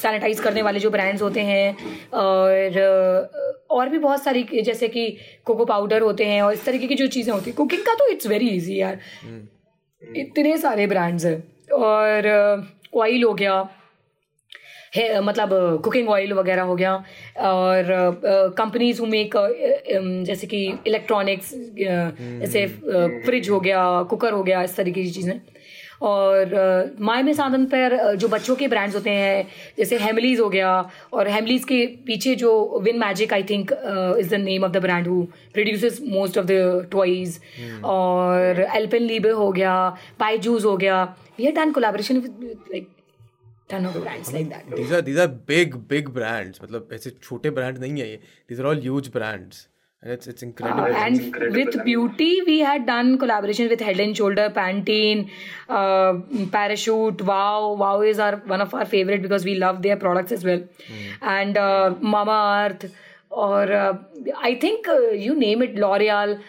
सैनिटाइज करने वाले जो ब्रांड्स होते हैं और अ, और भी बहुत सारी जैसे कि कोको पाउडर होते हैं और इस तरीके की जो चीज़ें होती हैं। कुकिंग का तो इट्स वेरी इजी यार। इतने सारे ब्रांड्स हैं। और ऑयल हो गया है मतलब कुकिंग ऑयल वगैरह हो गया और कंपनीज़ हु मेक जैसे कि इलेक्ट्रॉनिक्स जैसे फ्रिज हो गया कुकर हो गया इस तरीके की चीज़ें। और माय में साधन पर जो बच्चों के ब्रांड्स होते हैं जैसे हेमलीज हो गया और हेमलीज के पीछे जो win magic I think is the name of the brand who produces most of the toys और एल्पेन लीबे हो गया बाईजूस हो गया we have done collaboration with like ton of brands like that these are these are big big brands मतलब ऐसे छोटे brand नहीं है ये these are all huge brands and it's it's incredible Uh, and it's incredible. with beauty we had done collaboration with head and shoulder pantene uh, parachute wow wow is our one of our favorite because we love their products as well Mm. and uh, mama earth or uh, i think uh, you name it l'oreal uh,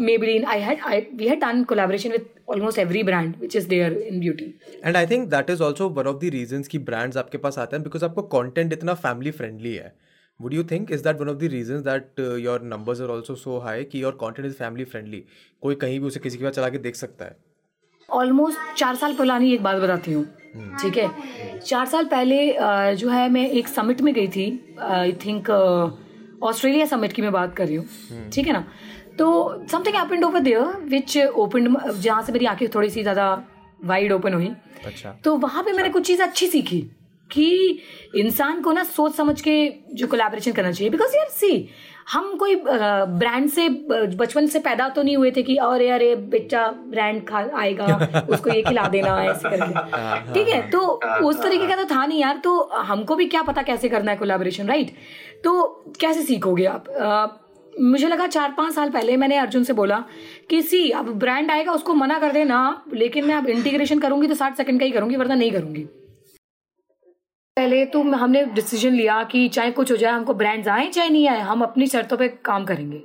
maybelline. I had i we had done collaboration with almost every brand which is there in beauty. And I think that is also one of the reasons कि brands आपके पास आते हैं because आपको content इतना family friendly है। Would you think is that one of the reasons that your numbers are also so high कि your content is family friendly कोई कहीं भी उसे किसी के पास चला के देख सकता है। ऑलमोस्ट चार साल पुरानी एक बात बताती हूँ। ठीक है? चार साल पहले जो है मैं एक समिट में गई थी आई थिंक ऑस्ट्रेलिया समिट की मैं बात कर रही हूँ। ठीक है ना? तो something happened over there which open जहाँ से मेरी आँखें थोड़ी सी ज़्यादा वाइड ओपन हुई। अच्छा। तो वहाँ पे मैंने कुछ चीज़ अच्छी सीखी कि इंसान को ना सोच समझ के जो कोलैबोरेशन करना चाहिए। बिकॉज़ यार सी हम कोई ब्रांड से बचपन से पैदा तो नहीं हुए थे कि अरे अरे बेटा ब्रांड खा आएगा <laughs> उसको ये खिला देना ऐसे करके। हाँ, हाँ, ठीक है तो उस तरीके का तो था नहीं यार तो हमको भी क्या पता कैसे करना है कोलैबोरेशन राइट तो कैसे सीखोगे आप? मुझे लगा चार पाँच साल पहले मैंने अर्जुन से बोला कि सी, अब ब्रांड आएगा, उसको मना कर देना, लेकिन मैं अब इंटीग्रेशन करूँगी तो साठ सेकंड का ही करूँगी, वरना नहीं करूँगी। पहले तो हमने डिसीज़न लिया कि चाहे कुछ हो जाए, हमको ब्रांड्स आए चाहे नहीं आए, हम अपनी शर्तों पे काम करेंगे।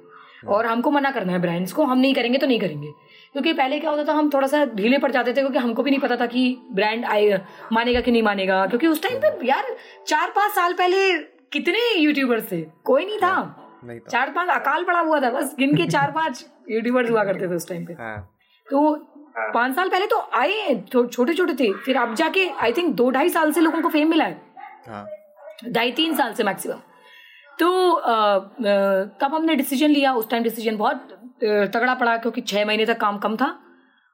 और हमको मना करना है ब्रांड्स को, हम नहीं करेंगे तो नहीं करेंगे। क्योंकि पहले क्या होता था, हम थोड़ा सा ढीले पड़ जाते थे, क्योंकि हमको भी नहीं पता था कि ब्रांड आए, मानेगा कि नहीं मानेगा। क्योंकि उस टाइम पे यार, चार पाँच साल पहले कितने यूट्यूबर्स थे? कोई नहीं था। नहीं था। चार पाँच अकाल पड़ा हुआ था बस गिन के चार पाँच यूट्यूबर्स हुआ करते थे उस टाइम पे। हाँ। तो पाँच साल पहले तो आए तो छोटे छोटे थे फिर अब जाके आई थिंक दो ढाई साल से लोगों को फेम मिला है। हाँ। ढाई तीन साल से मैक्सिमम तो तब हमने डिसीज़न लिया उस टाइम डिसीज़न बहुत तगड़ा पड़ा क्योंकि छह महीने तक काम कम था।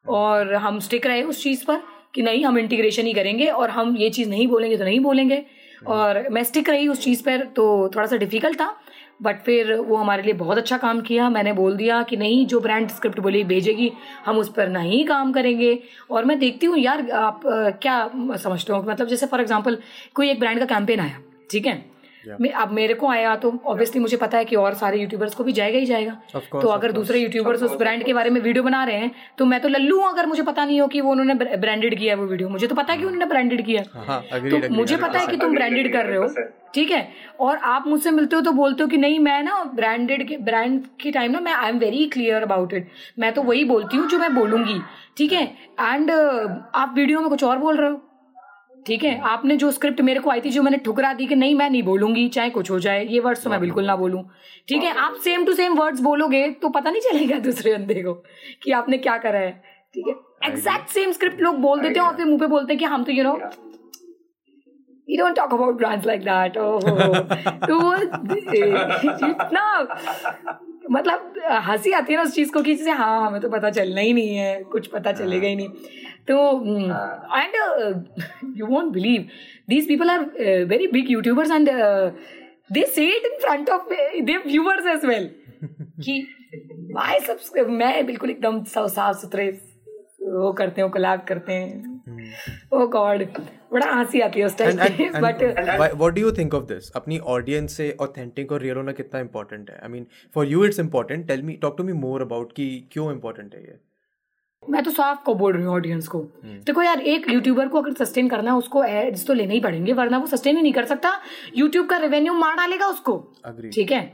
और हम स्टिक रहे उस चीज़ पर कि नहीं हम इंटीग्रेशन ही करेंगे और हम ये चीज़ नहीं बोलेंगे तो नहीं बोलेंगे। और मैं स्टिक रही उस चीज़ पर तो थोड़ा सा डिफ़िकल्ट था। बट फिर वो हमारे लिए बहुत अच्छा काम किया। मैंने बोल दिया कि नहीं, जो ब्रांड स्क्रिप्ट बोली, भेजेगी, हम उस पर नहीं काम करेंगे। और मैं देखती हूँ, यार, आप क्या समझते हो? मतलब जैसे फॉर एग्ज़ाम्पल कोई एक ब्रांड का कैंपेन आया, ठीक है? Yeah. अब मेरे को आया तो ऑब्वियसली मुझे पता है कि और सारे यूट्यूबर्स को भी जाएगा ही जाएगा। Course, तो अगर दूसरे यूट्यूबर्स उस ब्रांड के बारे में वीडियो बना रहे हैं तो मैं तो लल्लू हूँ अगर मुझे पता नहीं हो कि वो उन्होंने ब्रांडेड किया है वो वीडियो मुझे तो पता है कि उन्होंने ब्रांडेड किया हाँ, तो मुझे पता है कि तुम ब्रांडेड कर रहे हो। ठीक है? और आप मुझसे मिलते हो तो बोलते हो कि नहीं मैं ना ब्रांडेड के ब्रांड के टाइम ना मैं I am very clear about it मैं तो वही बोलती हूँ जो मैं बोलूँगी। ठीक है? एंड आप वीडियो में कुछ और बोल रहे हो? ठीक है? आपने जो स्क्रिप्ट मेरे को आई थी जो मैंने ठुकरा दी कि नहीं मैं नहीं बोलूँगी चाहे कुछ हो जाए ये वर्ड्स तो मैं बिल्कुल ना बोलूँ। ठीक है? आप सेम टू सेम वर्ड्स बोलोगे तो पता नहीं चलेगा दूसरे बंदे को कि आपने क्या करा है। ठीक है? एग्जैक्ट सेम स्क्रिप्ट लोग बोल देते हैं और फिर मुँह पे बोलते हैं कि हम तो you know you don't talk about brands like oh <laughs> तो वो <laughs> इतना मतलब हँसी आती है ना उस चीज़ को कि जैसे हाँ हमें तो पता चलना ही नहीं है कुछ पता चलेगा ही नहीं। तो and you won't believe these people are very big YouTubers and they say it in front of the viewers as well कि माय सब्सक्राइब मैं बिल्कुल एकदम साफ़ सुथरे वो करते हैं कोलैब करते हैं। ओ गॉड hmm. oh बड़ा हँसी आती है उस time but what do you think of this अपनी ऑडियंस से ऑथेंटिक और रियल होना कितना इंपॉर्टेंट है? I mean for you it's important tell me talk to me more about कि क्यों इंपॉर्टेंट है ये? मैं तो साफ़ को बोल रही हूँ ऑडियंस को। हम्म। देखो यार एक यूट्यूबर को अगर सस्टेन करना है उसको एड्स तो लेने ही पड़ेंगे वरना वो सस्टेन ही नहीं कर सकता। यूट्यूब का रेवेन्यू मार डालेगा उसको। ठीक है?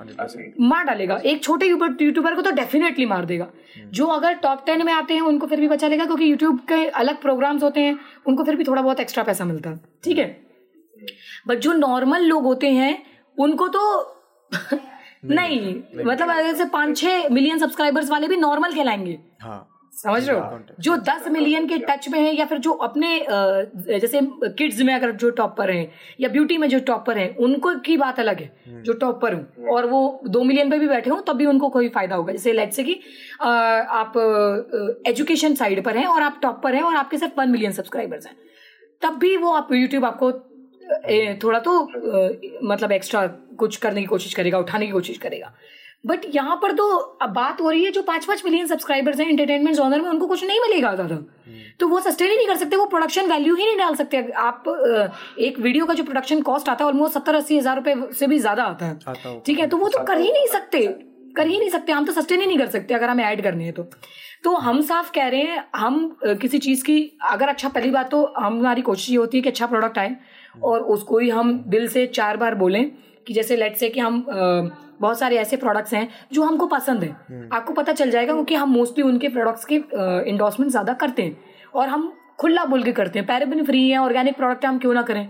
मार डालेगा। एक छोटे यूट्यूबर को तो डेफिनेटली मार देगा। हम्म। जो अगर टॉप टेन में आते हैं उनको फिर भी बचा लेगा क्योंकि यूट्यूब के अलग प्रोग्राम्स होते हैं उनको फिर भी थोड़ा बहुत एक्स्ट्रा पैसा मिलता है। ठीक है? बट जो नॉर्मल लोग होते हैं उनको तो <laughs> नहीं, मतलब अगर पाँच छह मिलियन सब्सक्राइबर्स वाले भी नॉर्मल कहलाएँगे। हाँ। समझ रहे हो? जो दस मिलियन के टच में है या फिर जो अपने जैसे किड्स में अगर जो टॉपर हैं या ब्यूटी में जो टॉपर हैं उनको की बात अलग है हम्म। जो टॉपर हूँ। और वो दो मिलियन पे भी बैठे हो तब भी उनको कोई फ़ायदा होगा। जैसे लेट से कि आप एजुकेशन साइड पर हैं और आप टॉपर हैं और आपके सिर्फ़ वन मिलियन सब्सक्राइबर्स हैं। तब भी वो आप यूट्यूब आपको थोड़ा तो मतलब एक्स्ट्रा कुछ करने की कोशिश करेगा उठाने की कोशिश करेगा। बट यहाँ पर तो अब बात हो रही है जो पाँच पाँच मिलियन सब्सक्राइबर्स हैं एंटरटेनमेंट जॉनर में उनको कुछ नहीं मिलेगा ज़्यादा। हम्म। तो वो सस्टेन ही नहीं कर सकते वो प्रोडक्शन वैल्यू ही नहीं डाल सकते। आप एक वीडियो का जो प्रोडक्शन कॉस्ट आता है ऑलमोस्ट सत्तर अस्सी हज़ार रुपए से भी ज़्यादा आता है। ठीक है? तो वो तो कर ही नहीं सकते। कर ही नहीं सकते। हम तो सस्टेन ही नहीं कर सकते अगर हमें ऐड करनी है तो। तो हम साफ़ कह रहे हैं हम किसी चीज़ की अगर अच्छा पहली बात तो हमारी कोशिश ये होती है कि अच्छा प्रोडक्ट आए हम्म। और उसको ही हम दिल से चार बार बोलें कि जैसे लेट से कि हम बहुत सारे ऐसे प्रोडक्ट्स हैं जो हमको पसंद है। हम्म। आपको पता चल जाएगा क्योंकि हम मोस्टली उनके प्रोडक्ट्स के इंडोर्समेंट ज़्यादा करते हैं और हम खुला बोल के करते हैं। पैरेबिन फ्री है ऑर्गेनिक प्रोडक्ट हम क्यों ना करें?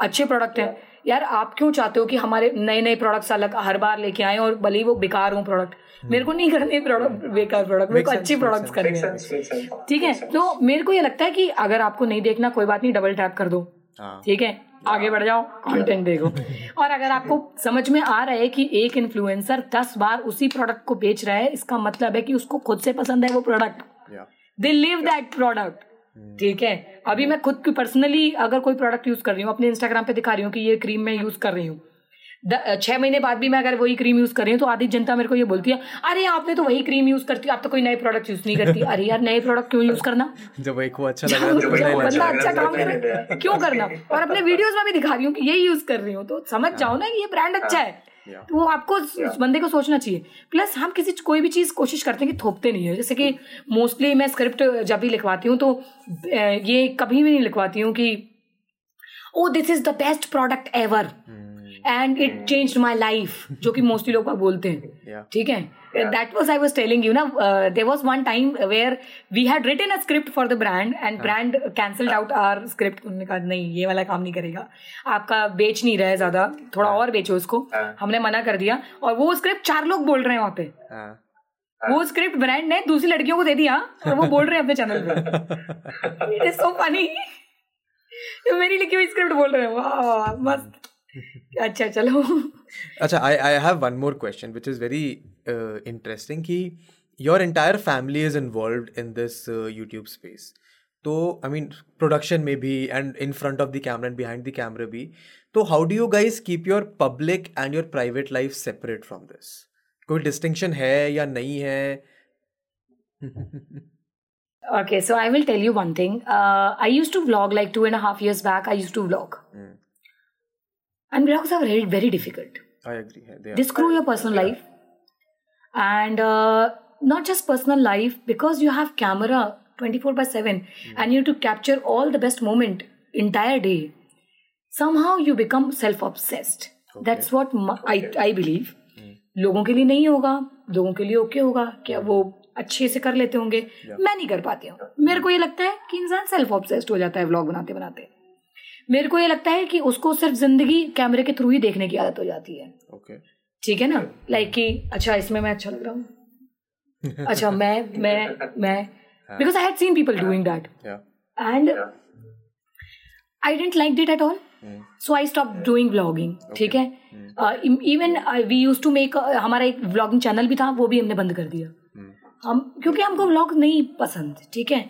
अच्छे प्रोडक्ट हैं। यार आप क्यों चाहते हो कि हमारे नए नए प्रोडक्ट्स अलग हर बार लेके आए और भले ही वो बेकार हो प्रोडक्ट हम्म। मेरे को नहीं करने प्रोडक्ट बेकार प्रोडक्ट मेरे को अच्छी प्रोडक्ट्स करने हैं। ठीक है? तो मेरे को ये लगता है कि अगर आपको नहीं देखना कोई बात नहीं डबल टैप कर दो। हाँ। ठीक है? आगे बढ़ जाओ कंटेंट देखो। <laughs> और अगर आपको समझ में आ रहा है कि एक इन्फ्लुएंसर दस बार उसी प्रोडक्ट को बेच रहा है इसका मतलब है कि उसको खुद से पसंद है वो product they live that product ठीक है? अभी मैं खुद की पर्सनली अगर कोई प्रोडक्ट यूज़ कर रही हूँ अपने इंस्टाग्राम पे दिखा रही हूँ कि ये क्रीम मैं यूज़ कर रही हूँ छह महीने बाद भी मैं अगर वही क्रीम यूज़ कर रही हूँ तो आधी जनता मेरे को ये बोलती है अरे आपने तो वही क्रीम यूज़ करती आप तो कोई नए प्रोडक्ट यूज़ नहीं करती। अरे यार नए प्रोडक्ट क्यों यूज़ करना? जब एक वो अच्छा लग तो बंदा बंदा अच्छा काम करे क्यों करना? और अपने वीडियोस में भी दिखा रही हूँ कि यही यूज़ कर रही हूँ तो समझ जाओ ना कि ये ब्रांड अच्छा है। तो वो आपको उस बंदे को सोचना चाहिए। प्लस हम किसी कोई भी चीज़ कोशिश करते हैं कि थोपते नहीं है। जैसे कि मोस्टली मैं स्क्रिप्ट जब भी लिखवाती हूँ तो ये कभी भी नहीं लिखवाती हूँ कि ओ this is the best product ever and it change my life जो कि मोस्टली लोग बोलते हैं। ठीक है? That was I was telling you ना there was one time where we had written a script for the brand and brand cancelled out our script उन्होंने कहा नहीं ये वाला काम नहीं करेगा। आपका बेच नहीं रहा है ज़्यादा थोड़ा और बेचो उसको। हमने मना कर दिया। और वो स्क्रिप्ट चार लोग बोल रहे हैं वहाँ पे। वो स्क्रिप्ट ब्रांड ने दूसरी लड़कियों को दे दिया और वो बोल रहे हैं अपने चैनल पे। इट इज़ सो फनी मेरी लिखी हुई स्क्रिप्ट बोल रहे हैं? वाह मस्त। अच्छा चलो। अच्छा I I have one more question which is very interesting कि your entire family is involve in this YouTube space तो आई मीन प्रोडक्शन में भी and in front of the camera and behind the camera भी। तो how do you guys keep your public and your private life separate from this कोई distinction है या नहीं है? Okay so i will tell you one thing. Uh, i used to vlog like two and a half years back i used to vlog. Mm. And vlogs are very, very difficult. I agree. They, they screw your personal yeah. life. And uh, not just personal life, because you have camera 24 by 7 mm. and you have to capture all the best moment entire day. Somehow you become self-obsessed. Okay. That's what okay. I, I believe. Mm. लोगों के लिए नहीं होगा लोगों के लिए okay होगा क्या वो अच्छे से कर लेते होंगे मैं नहीं कर पाती हूँ मेरे को ये लगता है कि इंसान सेल्फ ऑब्सेस्ड हो जाता है व्लॉग बनाते बनाते मेरे को ये लगता है कि उसको सिर्फ़ ज़िंदगी कैमरे के थ्रू ही देखने की आदत हो जाती है। Okay. ठीक है ना? लाइक कि अच्छा इसमें मैं अच्छा लग रहा हूँ। <laughs> अच्छा मैं मैं मैं। Because I had seen people doing that and I didn't like it at all so I stop doing vlogging ठीक है? Even we use to make हमारा एक व्लॉगिंग चैनल भी था वो भी हमने बंद कर दिया। Hmm. हम क्योंकि हमको व्लॉग नहीं पसंद ठीक है?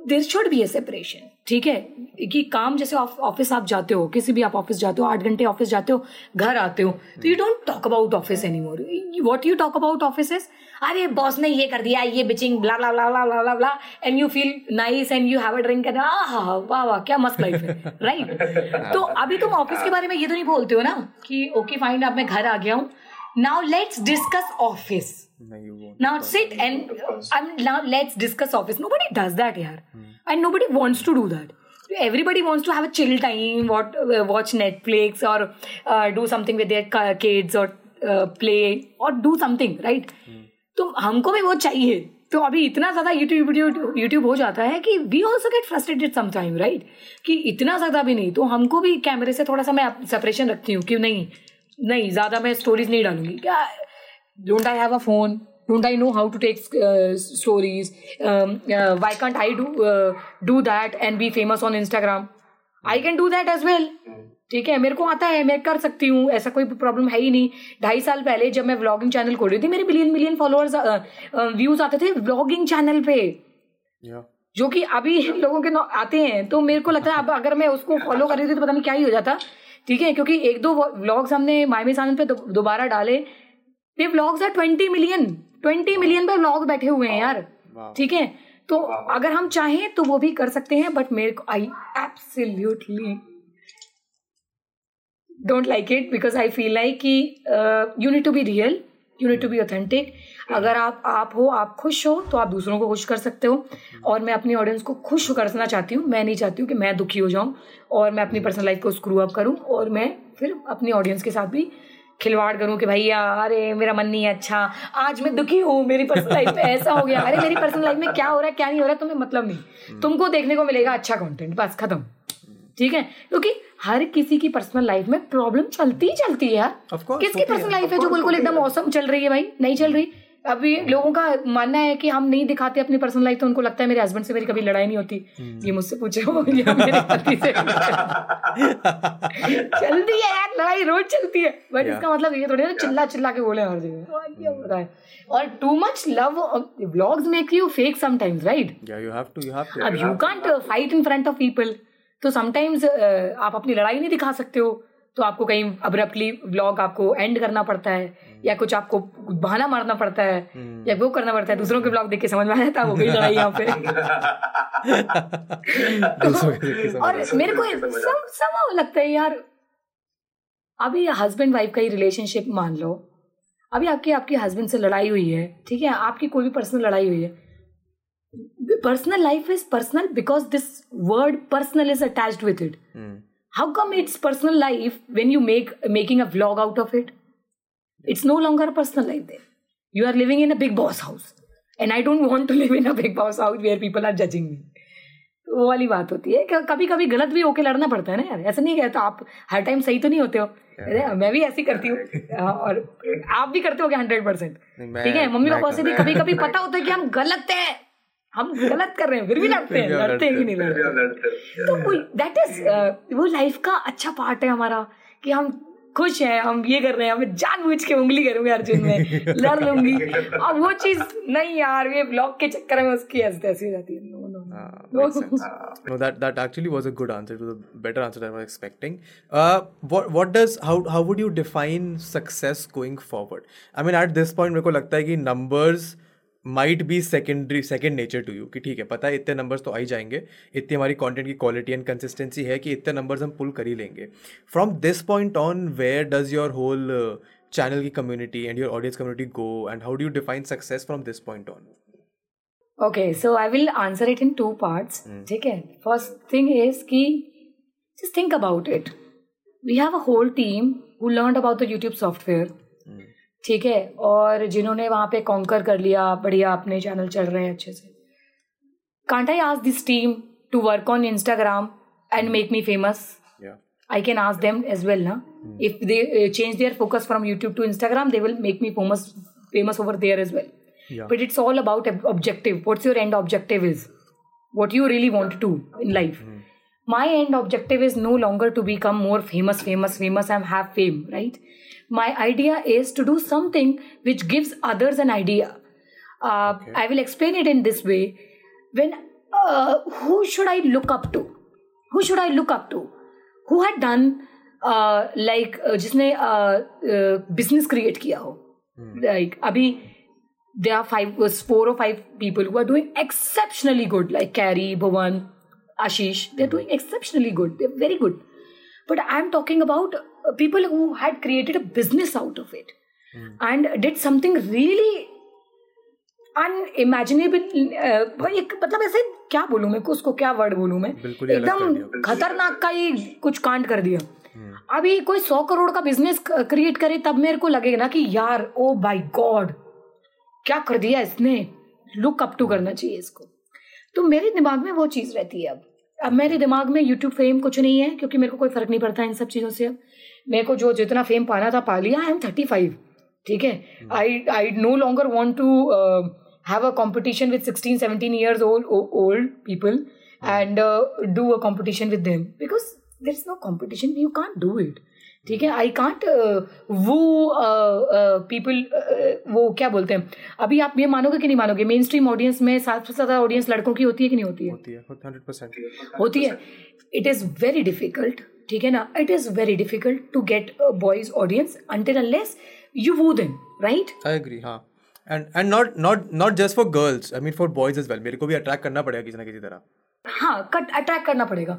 There should be a separation ठीक है? कि काम जैसे ऑफ़िस आप जाते हो, किसी भी आप ऑफ़िस जाते हो, आठ घंटे ऑफ़िस जाते हो, घर आते हो तो you don't talk about office any more what you talk about office अरे बॉस ने ये कर दिया, ये bitching blah blah blah blah blah blah and you feel nice and you have a drink and वाह वाह, क्या मस्त लाइफ है राइट तो अभी तुम ऑफ़िस के बारे में ये तो नहीं बोलते हो ना, कि ओके फाइन अब मैं घर आ गया हूँ। Now let's discuss office. No, you won't now sit and I'm, now let's discuss office nobody does that here hmm. and nobody wants to do that everybody wants to have a chill time what uh, watch netflix or uh, do something with their kids or uh, play or do something right hmm. तो हमको भी वो चाहिए तो अभी इतना ज़्यादा YouTube YouTube हो जाता है कि we also get frustrated some time right कि इतना ज़्यादा भी नहीं तो हमको भी कैमरे से थोड़ा सा मैं सेपरेशन रखती हूँ कि नहीं नहीं ज़्यादा मैं स्टोरीज नहीं डालूँगी क्या don't I have a phone don't i know how to take uh, stories? Um, uh, why can't i do uh, do that and be famous on instagram? I can do that as well. ठीक है मेरे को आता है मैं कर सकती हूँ ऐसा कोई प्रॉब्लम है ही नहीं। ढाई साल पहले जब मैं व्लॉगिंग चैनल खोल रही थी मेरे मिलियन मिलियन फॉलोअर्स व्यूज़ आते थे व्लॉगिंग चैनल पे। Yeah. जो कि अभी <laughs> लोगों के आते हैं तो मेरे को लगता है अब अगर मैं उसको फॉलो कर रही थी तो पता नहीं क्या ही हो जाता। ठीक है क्योंकि एक दो व्लॉग्स हमने मायमी चैनल पे दोबारा डाले ये vlogs are twenty million twenty million पे व्लॉग बैठे हुए हैं यार। ठीक है? तो अगर हम चाहें तो वो भी कर सकते हैं बट मेरे को I absolutely don't like it because I feel like कि you need to be real you need to be authentic अगर आप आप हो आप खुश हो तो आप दूसरों को खुश कर सकते हो। और मैं अपनी ऑडियंस को खुश करना चाहती हूँ। मैं नहीं चाहती हूँ कि मैं दुखी हो जाऊँ और मैं अपनी पर्सनल लाइफ को स्क्रू अप करूँ और मैं फिर अपनी ऑडियंस के साथ भी खिलवाड़ करूँ कि भैया अरे मेरा मन नहीं है अच्छा। आज मैं दुखी हूँ मेरी पर्सनल लाइफ में ऐसा हो गया। अरे मेरी पर्सनल लाइफ में क्या हो रहा है क्या नहीं हो रहा है तुम्हें मतलब नहीं। हम्म। तुमको देखने को मिलेगा अच्छा कॉन्टेंट बस खत्म। ठीक है? क्योंकि हर किसी की पर्सनल लाइफ में प्रॉब्लम चलती ही चलती है यार किसकी पर्सनल लाइफ है जो बिल्कुल एकदम मौसम चल रही है भाई? नहीं चल रही। अभी लोगों का मानना है कि हम नहीं दिखाते अपनी पर्सनल लाइफ तो उनको लगता है मेरे हस्बैंड से मेरी कभी लड़ाई नहीं होती। हम्म। ये मुझसे पूछे हो या मेरे पति से। चलती है यार लड़ाई रोज चलती है। बट इसका मतलब ये थोड़ी ना चिल्ला चिल्ला के बोले हर जगह। और too much love vlogs make you fake sometimes right you have to you have to अब you can't fight in front of people तो समटाइम्स आप अपनी लड़ाई नहीं दिखा सकते हो तो आपको कहीं अब्रप्टली व्लॉग आपको एंड करना पड़ता है। या कुछ आपको बहाना मारना पड़ता है हम्म। या वो करना पड़ता है दूसरों के ब्लॉग देख के समझ में आ जाता है वो गई लड़ाई यहाँ पे। <laughs> और मेरे को सम लगता है यार अभी हस्बैंड वाइफ का ही रिलेशनशिप मान लो अभी आपकी आपके हस्बैंड से लड़ाई हुई है ठीक है आपकी कोई भी पर्सनल लड़ाई हुई है personal life is personal because this word personal is attached with it how come it's personal life when you make making a a out of it? It's no longer a personal life then you are living in a big boss house. And i don't want to <laughs> live in a big boss house where people are judging me. तो वो वाली बात होती है। कभी कभी गलत भी होके लड़ना पड़ता है ना यार। ऐसा नहीं कहता आप हर टाइम सही तो नहीं होते हो। मैं भी ऐसी करती हूँ। हाँ, और आप भी करते हो हंड्रेड परसेंट ठीक है? मम्मी पापा से भी कभी कभी <laughs> पता होता है कि हम गलत है। हम गलत कर रहे हैं फिर भी लड़ते हैं। लड़ते हैं कि नहीं लड़ते लड़ते तो दैट इज़ वो लाइफ का अच्छा पार्ट है हमारा कि हम खुश हैं हम ये कर रहे हैं हमें जानबूझ के उंगली करूँगी अर्जुन में लड़ लूँगी और वो चीज़ नहीं यार ये ब्लॉग के चक्कर में उसकी ऐसी ऐसी जाती है no no Ah, that that actually was a good answer. It was a better answer than I was expecting. Uh, what what does how how would you define success going forward? I mean, at this point, मेरे को लगता है कि numbers might be secondary second nature to you कि ठीक है पता है इतने नंबर्स तो आई जाएँगे। इतनी हमारी कॉन्टेंट की क्वालिटी एंड कंसिस्टेंसी है कि इतने नंबर्स हम पुल कर ही लेंगे। From this point on where does your whole channel की community and your audience community go and how do you define success from this point on okay so I will answer it in two parts ठीक है? First thing is कि just think about it we have a whole team who learn about the YouTube software ठीक है? और जिन्होंने वहाँ पे conquer कर लिया बढ़िया अपने चैनल चल रहे हैं अच्छे से। Can't ask this team to work on Instagram and make me famous I can ask them as well ना if they change their focus from YouTube to Instagram they will make me famous famous over there as well but it's all about objective what's your end objective is what you really want to in life My end objective is no longer to become more famous, famous, famous, and have fame, right? My idea is to do something which gives others an idea. Uh, I will explain it in this way. When uh, who should I look up to? Who should I look up to? who had done uh, like uh, जिसने business create किया हो like अभी they are five four और five people who are doing exceptionally good like Carry Bhuvan Ashish they are doing exceptionally good they are very good but i'm talking about uh, people who had created a business out of it mm. and did something really भाई एक मतलब ऐसे क्या बोलूँ मैं को उसको क्या वर्ड बोलूँ मैं? एकदम खतरनाक का ही कुछ कांड कर दिया। अभी कोई सौ करोड़ का बिज़नेस क्रिएट करे तब मेरे को लगेगा ना कि यार ओ बाय गॉड क्या कर दिया इसने? लुक अप टू करना चाहिए इसको। तो मेरे दिमाग में वो चीज़ रहती है अब। अब मेरे दिमाग में यूट्यूब फेम कुछ नहीं है क्योंकि मेरे को कोई फ़र्क नहीं पड़ता इन सब चीज़ों से। अब मेरे को जो जितना फेम पाना था पा लिया। आई एम थर्टी फाइव ठीक है I I no longer want to have a competition with sixteen seventeen years old old people and do a competition with them because there is no competition you can't do it ठीक है? I can't वो people वो क्या बोलते हैं? अभी आप ये मानोगे कि नहीं मानोगे? मेन स्ट्रीम ऑडियंस में सात से ज़्यादा ऑडियंस लड़कों की होती है कि नहीं होती है? होती है हंड्रेड परसेंट होती है। इट इज़ वेरी डिफ़िकल्ट ठीक है ना? It is very difficult to get boys audience until unless you woo them right I agree हाँ। And and not not not just for girls I mean for boys as well मेरे को भी attract करना पड़ेगा किसी ना किसी तरह। हाँ कट अट्रैक्ट करना पड़ेगा।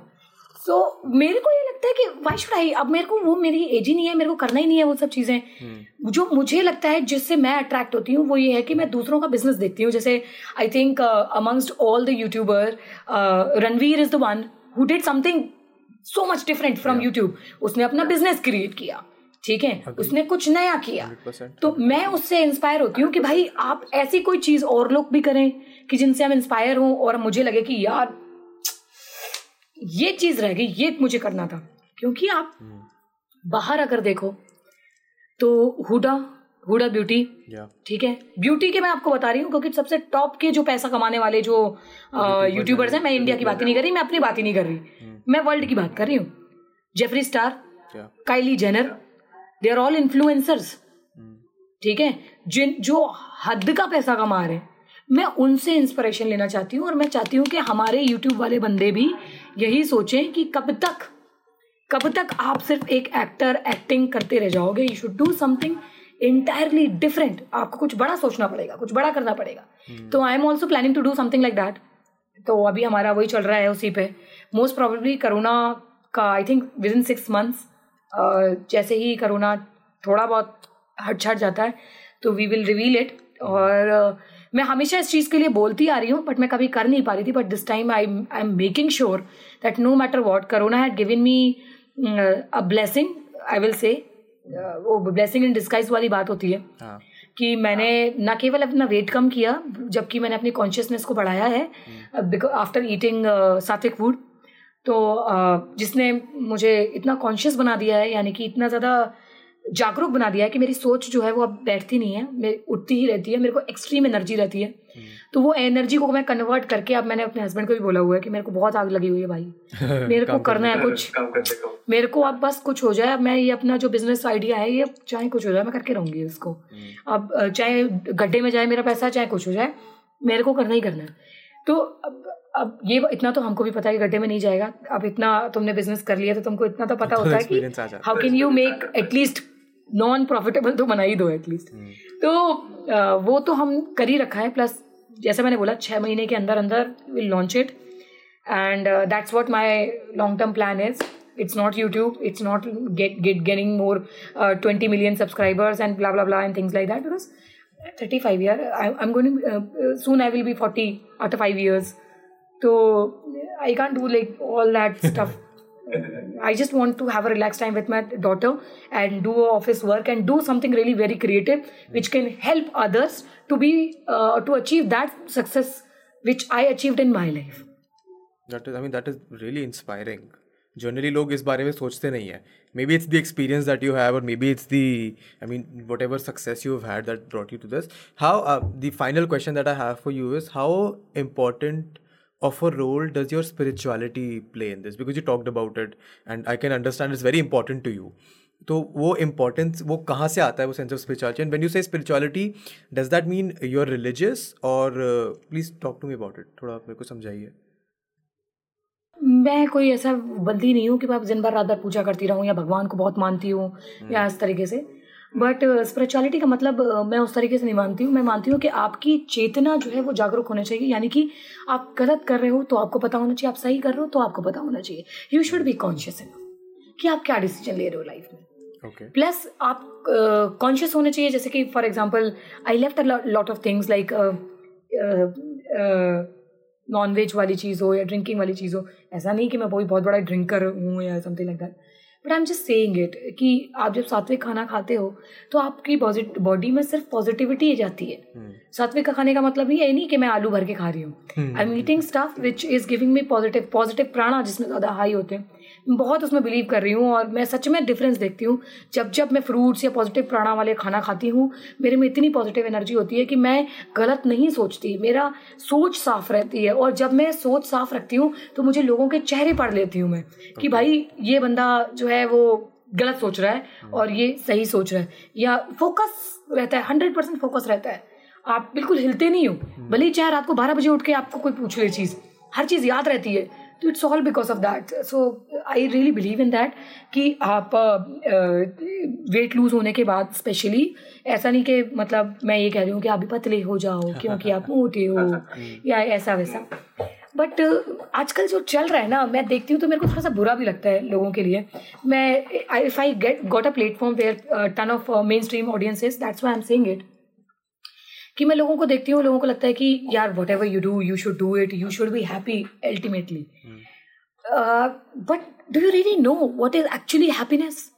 सो मेरे को ये लगता है कि वाई शुड आई अब मेरे को वो मेरी एज ही नहीं है मेरे को करना ही नहीं है वो सब चीज़ें। जो मुझे लगता है जिससे मैं अट्रैक्ट होती हूँ वो ये है कि मैं दूसरों का बिज़नेस देखती हूँ। जैसे I think amongst all the YouTuber Ranveer is the one who did something so much different from YouTube उसने अपना बिज़नेस क्रिएट किया ठीक है? उसने कुछ नया किया। 100% तो मैं उससे इंस्पायर होती हूँ कि भाई आप ऐसी कोई चीज़ और लोग भी करें कि जिनसे हम इंस्पायर हों और मुझे लगे कि यार ये चीज़ रह गई ये मुझे करना था। क्योंकि आप बाहर अगर देखो तो हुडा हुडा ब्यूटी ठीक है? ब्यूटी के मैं आपको बता रही हूँ क्योंकि सबसे टॉप के जो पैसा कमाने वाले जो यूट्यूबर्स हैं मैं इंडिया की बात ही नहीं कर रही मैं अपनी बात ही नहीं कर रही। मैं वर्ल्ड की बात कर रही हूँ। Jeffree Star Kylie Jenner they are all influencers ठीक है? जिन जो हद का पैसा कमा रहे हैं। मैं उनसे इंस्पिरेशन लेना चाहती हूँ और मैं चाहती हूँ कि हमारे यूट्यूब वाले बंदे भी यही सोचें कि कब तक कब तक आप सिर्फ़ एक एक्टर एक्टिंग करते रह जाओगे। You should do something entirely different आपको कुछ बड़ा सोचना पड़ेगा कुछ बड़ा करना पड़ेगा। तो I am also planning to do something like that तो अभी हमारा वही चल रहा है उसी पे। मोस्ट प्रोबेबली करोना का I think within six months जैसे ही करोना थोड़ा बहुत हट छट जाता है तो वी विल रिवील इट और uh, मैं हमेशा इस चीज़ के लिए बोलती आ रही हूँ बट मैं कभी कर नहीं पा रही थी but this time I I am making sure that no matter what corona had given me a blessing I will say वो ब्लेसिंग इन डिस्काइज वाली बात होती है हाँ. कि मैंने न केवल अपना वेट कम किया जबकि मैंने अपनी कॉन्शियसनेस को बढ़ाया है आफ्टर ईटिंग सात्विक फ़ूड तो uh, जिसने मुझे इतना कॉन्शियस बना दिया है यानी कि इतना ज़्यादा जागरूक बना दिया है कि मेरी सोच जो है वो अब बैठती नहीं है। मेरी उठती ही रहती है मेरे को एक्सट्रीम एनर्जी रहती है। हम्म। तो वो एनर्जी को मैं कन्वर्ट करके अब मैंने अपने हस्बैंड को भी बोला हुआ है कि मेरे को बहुत आग लगी हुई है भाई। <laughs> मेरे को करना है कुछ। मेरे को अब बस कुछ हो जाए अब मैं ये अपना जो बिज़नेस आइडिया है ये चाहे कुछ हो जाए मैं करके रहूँगी इसको। हम्म। अब चाहे गड्ढे में जाए मेरा पैसा चाहे कुछ हो जाए मेरे को करना ही करना है। तो अब अब ये इतना तो हमको भी पता है कि गड्ढे में नहीं जाएगा। अब इतना तुमने बिज़नेस कर लिया तो तुमको इतना तो पता होता है कि how can you make at least non profitable तो बना ही दो एटलीस्ट hmm. तो वो तो हम कर ही रखा है प्लस जैसे मैंने बोला छः महीने के अंदर अंदर will launch it and that's what my long term plan is it's not YouTube it's not get get gaining more twenty million subscribers and blah blah blah and things like that because thirty five year I am going soon I will be forty after five years तो I can't do like all that stuff I just want to have a relaxed time with my daughter and do office work and do something really very creative, which can help others to be uh, to achieve that success which I achieved in my life. That is, I mean, that is really inspiring. Generally लोग इस बारे में सोचते नहीं है maybe it's the experience that you have और maybe it's the I mean whatever success you have that brought you to this how the final question that I have for you is how important of a role does your spirituality play in this? Because you talked about it and i can understand it's very important to you. तो वो importance वो कहाँ से आता है वो sense of spirituality and when you say spirituality does that mean you are religious और please talk to me about it थोड़ा आप मेरे को समझाइए। मैं कोई ऐसा बंदी नहीं हूँ कि मैं दिन भर रात भर पूजा करती रहूँ या भगवान को बहुत मानती हूँ या इस तरीके से। बट स्पिरिचुअलिटी uh, का मतलब uh, मैं उस तरीके से नहीं मानती हूँ। मैं मानती हूँ कि आपकी चेतना जो है वो जागरूक होनी चाहिए। यानी कि आप गलत कर रहे हो तो आपको पता होना चाहिए। आप सही कर रहे हो तो आपको पता होना चाहिए। You should be conscious in कि आप क्या डिसीज़न ले रहे हो लाइफ में। Plus okay. आप कॉन्शियस uh, होने चाहिए। जैसे कि for example I left lot of things like non veg वाली चीज़ हो या ड्रिंकिंग वाली चीज़ हो। ऐसा नहीं कि मैं कोई बहुत बड़ा ड्रिंकर हूँ या something like that but I am just saying it कि आप जब सात्विक खाना खाते हो तो आपकी बॉडी में सिर्फ़ पॉजिटिविटी ही जाती है। Hmm. सात्विक का खाने का मतलब ये नहीं कि मैं आलू भर के खा रही हूँ। I am eating stuff which is giving me positive positive prana जिसमें ज़्यादा हाई होते हैं। बहुत उसमें बिलीव कर रही हूँ और मैं सच में डिफरेंस देखती हूँ। जब जब मैं फ्रूट्स या पॉजिटिव प्राणा वाले खाना खाती हूँ मेरे में इतनी पॉजिटिव एनर्जी होती है कि मैं गलत नहीं सोचती। मेरा सोच साफ़ रहती है और जब मैं सोच साफ़ रखती हूँ तो मुझे लोगों के चेहरे पढ़ लेती हूँ मैं कि भाई ये बंदा जो है वो गलत सोच रहा है और ये सही सोच रहा है। या फोकस रहता है हंड्रेड परसेंट फोकस रहता है। आप बिल्कुल हिलते नहीं हो। भले ही चाहे रात को बारह बजे उठ के आपको कोई पूछ ले चीज़ हर चीज़ याद रहती है। तो it's all because of that so I really believe in that कि आप वेट uh, लूज होने के बाद स्पेशली ऐसा नहीं कि मतलब मैं ये कह रही हूँ कि आप भी पतले हो जाओ क्योंकि आप मोटे हो <laughs> या ऐसा वैसा। बट uh, आजकल जो चल रहा है ना मैं देखती हूँ तो मेरे को थोड़ा सा बुरा भी लगता है लोगों के लिए। मैं if I get got a platform where ton of mainstream audiences that's why am saying it कि मैं लोगों को देखती हूँ लोगों को लगता है कि यार whatever you do you should do it you should be happy ultimately but do you really know what is actually happiness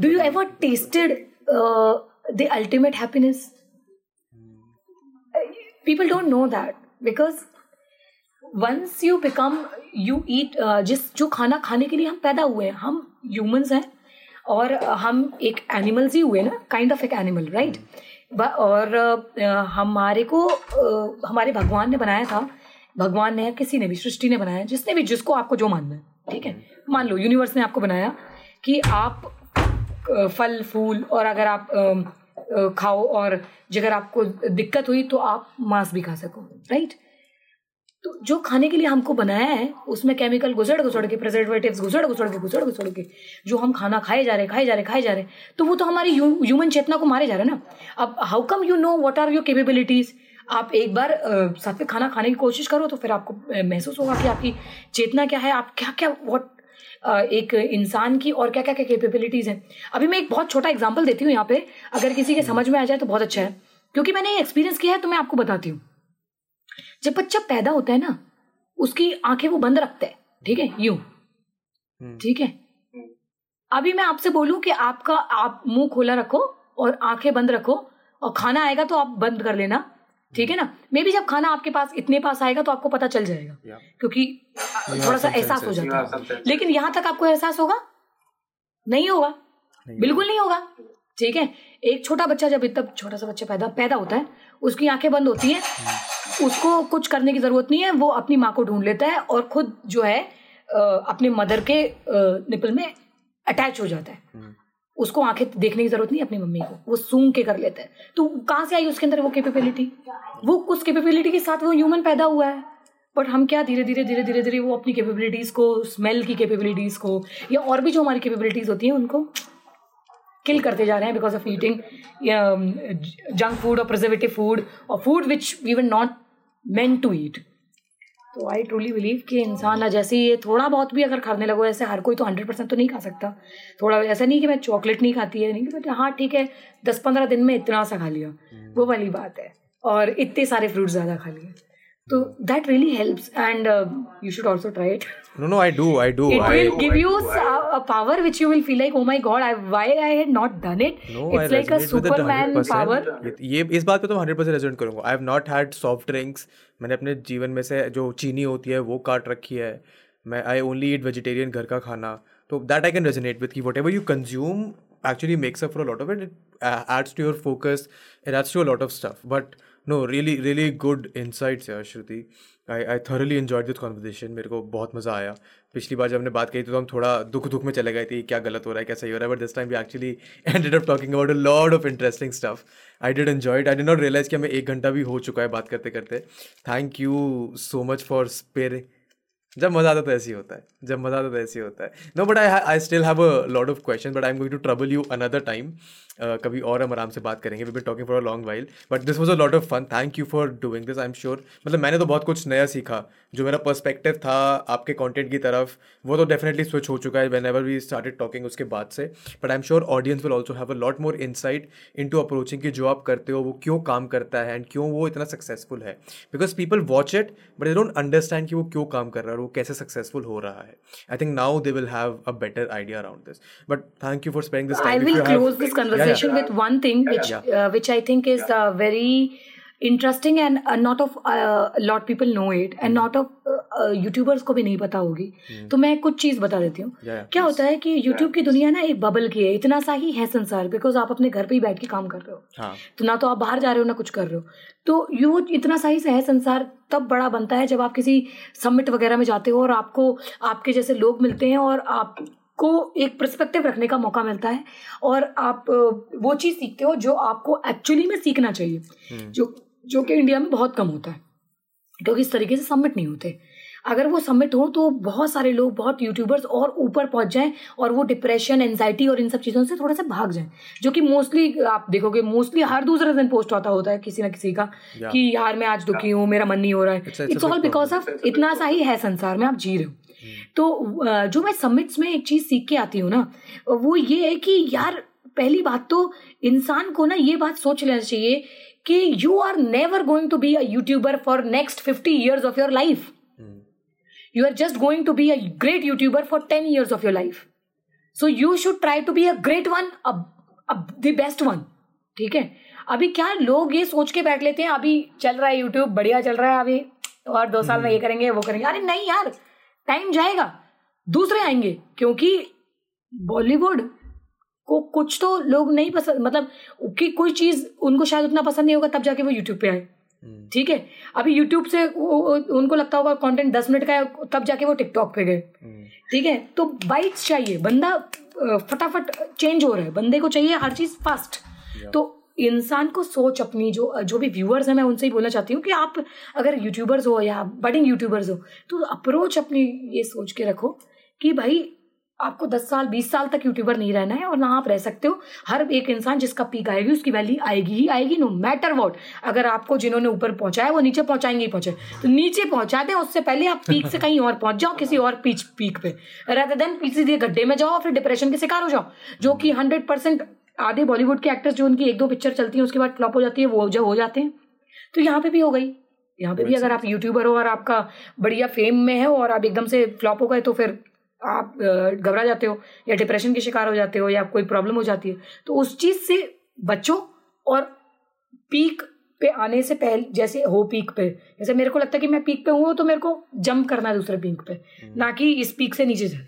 do you ever tested the ultimate happiness people don't know that because once you become you eat uh, जिस जो खाना खाने के लिए हम पैदा हुए हैं हम ह्यूमंस हैं और हम एक एनिमल्स ही हुए ना काइंड ऑफ़ एक एनिमल राइट और हमारे को हमारे भगवान ने बनाया था। भगवान ने किसी ने भी सृष्टि ने बनाया। जिसने भी जिसको आपको जो मानना है ठीक है? मान लो यूनिवर्स ने आपको बनाया कि आप फल फूल और अगर आप खाओ और जगह आपको दिक्कत हुई तो आप मांस भी खा सको राइट तो जो खाने के लिए हमको बनाया है, उसमें केमिकल घुसड़ घुसड़ के प्रिजर्वेटिव्स घुसड़ घुसड़ के, घुसड़ घुसड़ के, जो हम खाना खाए जा रहे, खाए जा रहे, खाए जा रहे तो वो तो हमारी ह्यूमन चेतना को मारे जा रहे ना। अब how come you know what are your capabilities आप एक बार साथ में खाना खाने की कोशिश करो तो फिर आपको महसूस होगा कि आपकी चेतना क्या है, आप क्या क्या वॉट एक इंसान की और क्या क्या क्या कैपेबिलिटीज़ हैं। अभी मैं एक बहुत छोटा एग्ज़ाम्पल देती हूँ यहाँ पे, अगर किसी के समझ में आ जाए तो बहुत अच्छा है। क्योंकि मैंने एक्सपीरियंस किया है तो मैं आपको बताती हूँ। जब बच्चा पैदा होता है ना उसकी आँखें वो बंद रखता है ठीक है? यू। हम्म। ठीक है? अभी मैं आपसे बोलूँ कि आपका आप मुँह खोला रखो और आँखें बंद रखो और खाना आएगा तो आप बंद कर लेना ठीक है ना? मे भी जब खाना आपके पास इतने पास आएगा तो आपको पता चल जाएगा क्योंकि थोड़ा सा एहसास हो जाता है। लेकिन यहाँ तक आपको एहसास होगा? नहीं होगा। बिल्कुल नहीं होगा। ठीक है? एक छोटा बच्चा जब इतना छोटा सा बच्चा पैदा पैदा होता है उसकी आँखें बंद होती हैं। उसको कुछ करने की ज़रूरत नहीं है वो अपनी माँ को ढूंढ लेता है और खुद जो है अपने मदर के निपल में अटैच हो जाता है। हम्म। उसको आँखें देखने की ज़रूरत नहीं अपनी मम्मी को वो सूंघ के कर लेता है। तो कहाँ से आई उसके अंदर वो कैपेबिलिटी वो उस कैपेबिलिटी के साथ वो ह्यूमन पैदा हुआ है। बट हम क्या धीरे धीरे धीरे धीरे धीरे वो अपनी कैपेबिलिटीज को स्मेल की कैपेबिलिटीज को या और भी जो हमारी कैपेबिलिटीज होती हैं उनको किल करते जा रहे हैं because of eating junk food और प्रिजर्वेटिव फ़ूड और food which we were not meant to eat तो आई ट्रूली बिलीव कि इंसान जैसे ये थोड़ा बहुत भी अगर खाने लगो, ऐसे हर कोई तो हंड्रेड परसेंट तो नहीं खा सकता। थोड़ा ऐसा नहीं कि मैं चॉकलेट नहीं खाती है, नहीं बट हाँ ठीक है, दस पंद्रह दिन में इतना सा खा लिया। वो वाली बात है। और इतने सारे फ्रूट ज़्यादा खा लिए। So that really helps, and uh, you should also try it. No, no, I do, I do. It I, will give you a, a power which you will feel like, oh my god, I, why I had not done it. No, it's I like a Superman power. ये इस बात पे तो hundred percent resonate करूँगा I have not had soft drinks मैंने अपने जीवन में से जो चीनी होती है वो काट रखी है मैं आई ओनली ईट वेजिटेरियन घर का खाना तो that I can resonate with की whatever you consume actually makes up for a lot of it. It uh, adds to your focus. It adds to a lot of stuff. No really really good insights यार, Shruti. I I thoroughly enjoyed this conversation मेरे को बहुत मज़ा आया। पिछली बार जब हमने बात कही तो हम थोड़ा दुख दुख में चले गए थे क्या गलत हो रहा है क्या सही हो रहा है but this time we actually ended up talking about a lot of interesting stuff I did enjoy I did not realise कि हमें एक घंटा भी हो चुका है बात करते करते thank you so much for sparing जब मज़ा आता तो ऐसे ही होता है। जब मज़ा आता तो ऐसे ही होता है। No but I I still have a lot of question but I am going to trouble you another time कभी और हम आराम से बात करेंगे। We be talking for a long while but this was a lot of fun thank you for doing this I am sure मतलब मैंने तो बहुत कुछ नया सीखा। जो मेरा पर्सपेक्टिव था आपके कॉन्टेंट की तरफ़ वो तो डेफिनेटली स्विच हो चुका है whenever we started talking उसके बाद से। But I am sure audience will also have a lot more insight into approaching कि जो आप करते हो वो क्यों काम करता है एंड क्यों वो इतना सक्सेसफुल है। Because people watch it but they don't understand कि वो क्यों काम कर रहा है और वो कैसे सक्सेसफुल हो रहा है। I think now they will have a better idea around this but thank you for spending this time I will close this conversation with one uh, which I think is uh, very interesting and not of lot people know it and not of YouTubers को भी नहीं पता होगी। Hmm. तो मैं कुछ चीज़ बता देती हूँ। Yeah, क्या होता है कि यूट्यूब yeah. की दुनिया ना एक बबल की है। इतना सा ही है संसार बिकॉज़ आप अपने घर पे ही बैठ के काम कर रहे हो। हाँ. तो ना तो आप बाहर जा रहे हो ना कुछ कर रहे हो। तो यू इतना सा ही है संसार तब बड़ा बनता है जब आप किसी समिट वगैरह में जाते हो और आपको आपके जैसे लोग मिलते हैं और आप को एक परस्पेक्टिव रखने का मौका मिलता है। और आप वो चीज़ सीखते हो जो आपको एक्चुअली में सीखना चाहिए। हम्म। जो जो कि इंडिया में बहुत कम होता है क्योंकि इस तरीके से सबमिट नहीं होते। अगर वो सबमिट हो तो बहुत सारे लोग बहुत यूट्यूबर्स और ऊपर पहुँच जाएँ और वो डिप्रेशन एनजाइटी और इन सब चीज़ों से थोड़ा सा भाग जाएँ जो कि मोस्टली आप देखोगे मोस्टली हर दूसरे दिन पोस्ट होता होता है किसी ना किसी का yeah. कि यार मैं आज दुखी हूँ मेरा मन नहीं हो रहा है। इट्स ऑल बिकॉज़ ऑफ़ इतना सा ही है संसार में आप जी रहे हो। तो जो मैं समिट्स में एक चीज़ सीख के आती हूँ ना वो ये है कि यार पहली बात तो इंसान को ना ये बात सोच लेना चाहिए कि you are never going to be a YouTuber for next fifty years of your life you are just going to be a great YouTuber for ten years of your life so you should try to be a great one the best one ठीक है? अभी क्या लोग ये सोच के बैठ लेते हैं, अभी चल रहा है यूट्यूब बढ़िया चल रहा है अभी, और दो साल में ये करेंगे, वो करेंगे। अरे नहीं यार टाइम जाएगा। दूसरे आएँगे, क्योंकि बॉलीवुड को कुछ तो लोग नहीं पसंद मतलब कि कोई चीज़ उनको शायद उतना पसंद नहीं होगा तब जाके वो यूट्यूब पे आए। हम्म। ठीक है? अभी यूट्यूब से वो उनको लगता होगा कंटेंट दस मिनट का है तब जाके वो टिकटॉक पे गए। हम्म। ठीक है? तो बाइट्स चाहिए। बंदा फटाफट चेंज हो रहा है। बंदे को चाहिए हर चीज़ फास्ट तो इंसान को सोच अपनी जो जो भी व्यूअर्स हैं मैं उनसे ही बोलना चाहती हूँ कि आप अगर यूट्यूबर्स हो या बडिंग यूट्यूबर्स हो तो अप्रोच अपनी ये सोच के रखो कि भाई आपको दस साल बीस साल तक यूट्यूबर नहीं रहना है और ना आप रह सकते हो। हर एक इंसान जिसका पीक आएगी उसकी वैल्यू आएगी ही आएगी नो मैटर वॉट अगर आपको जिन्होंने ऊपर पहुँचाया वो नीचे पहुंचाएँगे ही पहुँचे। तो नीचे पहुँचा दें उससे पहले आप पीक से कहीं और पहुँच जाओ किसी और पीच पीक पे। रहते देन सीधे गड्ढे में जाओ फिर डिप्रेशन के शिकार हो जाओ जो कि हंड्रेड परसेंट आधे बॉलीवुड के एक्टर्स जो उनकी एक दो पिक्चर चलती है उसके बाद फ्लॉप हो जाती है वो जो हो जाते हैं। तो यहाँ पे भी हो गई। यहाँ पे भी अगर आप यूट्यूबर हो और आपका बढ़िया फेम में है और आप एकदम से फ्लॉप हो गए तो फिर आप घबरा जाते हो या डिप्रेशन के शिकार हो जाते हो या कोई प्रॉब्लम हो जाती है तो उस चीज़ से बचो और पीक पे आने से पहले जैसे हो पीक पे जैसे मेरे को लगता है कि मैं पीक पे हूँ तो मेरे को जंप करना है दूसरे पीक पे hmm. ना कि इस पीक से नीचे जाना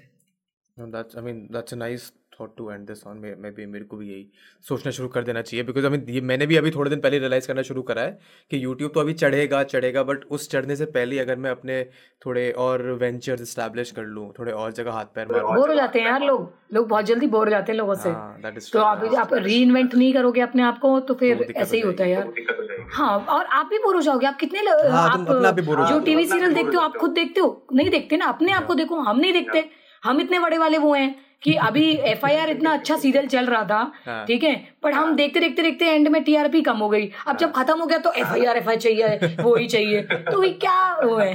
that's I mean that's a nice thought to end this on maybe मेरे को भी यही सोचना शुरू कर देना चाहिए। बिकॉज़ अभी ये मैंने भी अभी थोड़े दिन पहले रियलाइज़ करना शुरू करा है कि यूट्यूब तो अभी चढ़ेगा चढ़ेगा बट उस चढ़ने से पहले अगर मैं अपने थोड़े और वेंचर्स इस्टेब्लिश कर लूँ थोड़े और जगह हाथ पैर मार। बोर हो जाते हैं यार लोग। लोग बहुत जल्दी बोर हो जाते हैं लोगों से। हाँ, तो आप आप री इन्वेंट नहीं करोगे अपने आप को तो फिर ऐसे ही होता है यार। हाँ और आप भी बोर हो जाओगे। आप कितने हाँ, आप जो टीवी सीरियल देखते हो आप खुद देखते हो? नहीं देखते ना? अपने आप को देखो हम नहीं देखते। हम इतने बड़े वाले वो हैं। कि अभी एफआईआर इतना अच्छा सीरियल चल रहा था हाँ। ठीक है पर हम देखते देखते देखते एंड में टीआरपी कम हो गई अब जब हाँ। खत्म हो गया तो F I R F I चाहिए वो ही चाहिए तो ये क्या वो है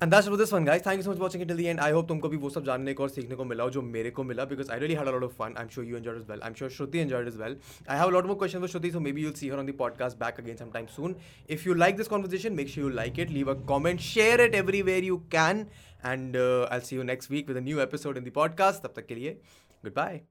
For this one, guys. Thank you so much for watching it till the end. I hope तुमको भी वो सब जानने को और सीखने को मिला जो मेरे को मिला because I really had a lot of fun. I'm sure you enjoyed as well. I'm sure Shruti enjoyed as well. I have a lot more questions for Shruti, so maybe you'll see her on the podcast back again sometime soon. If you like this conversation, make sure you like it, leave a comment, share it everywhere you can, and uh, I'll see you next week with a new episode in the podcast. तब तक के लिए goodbye.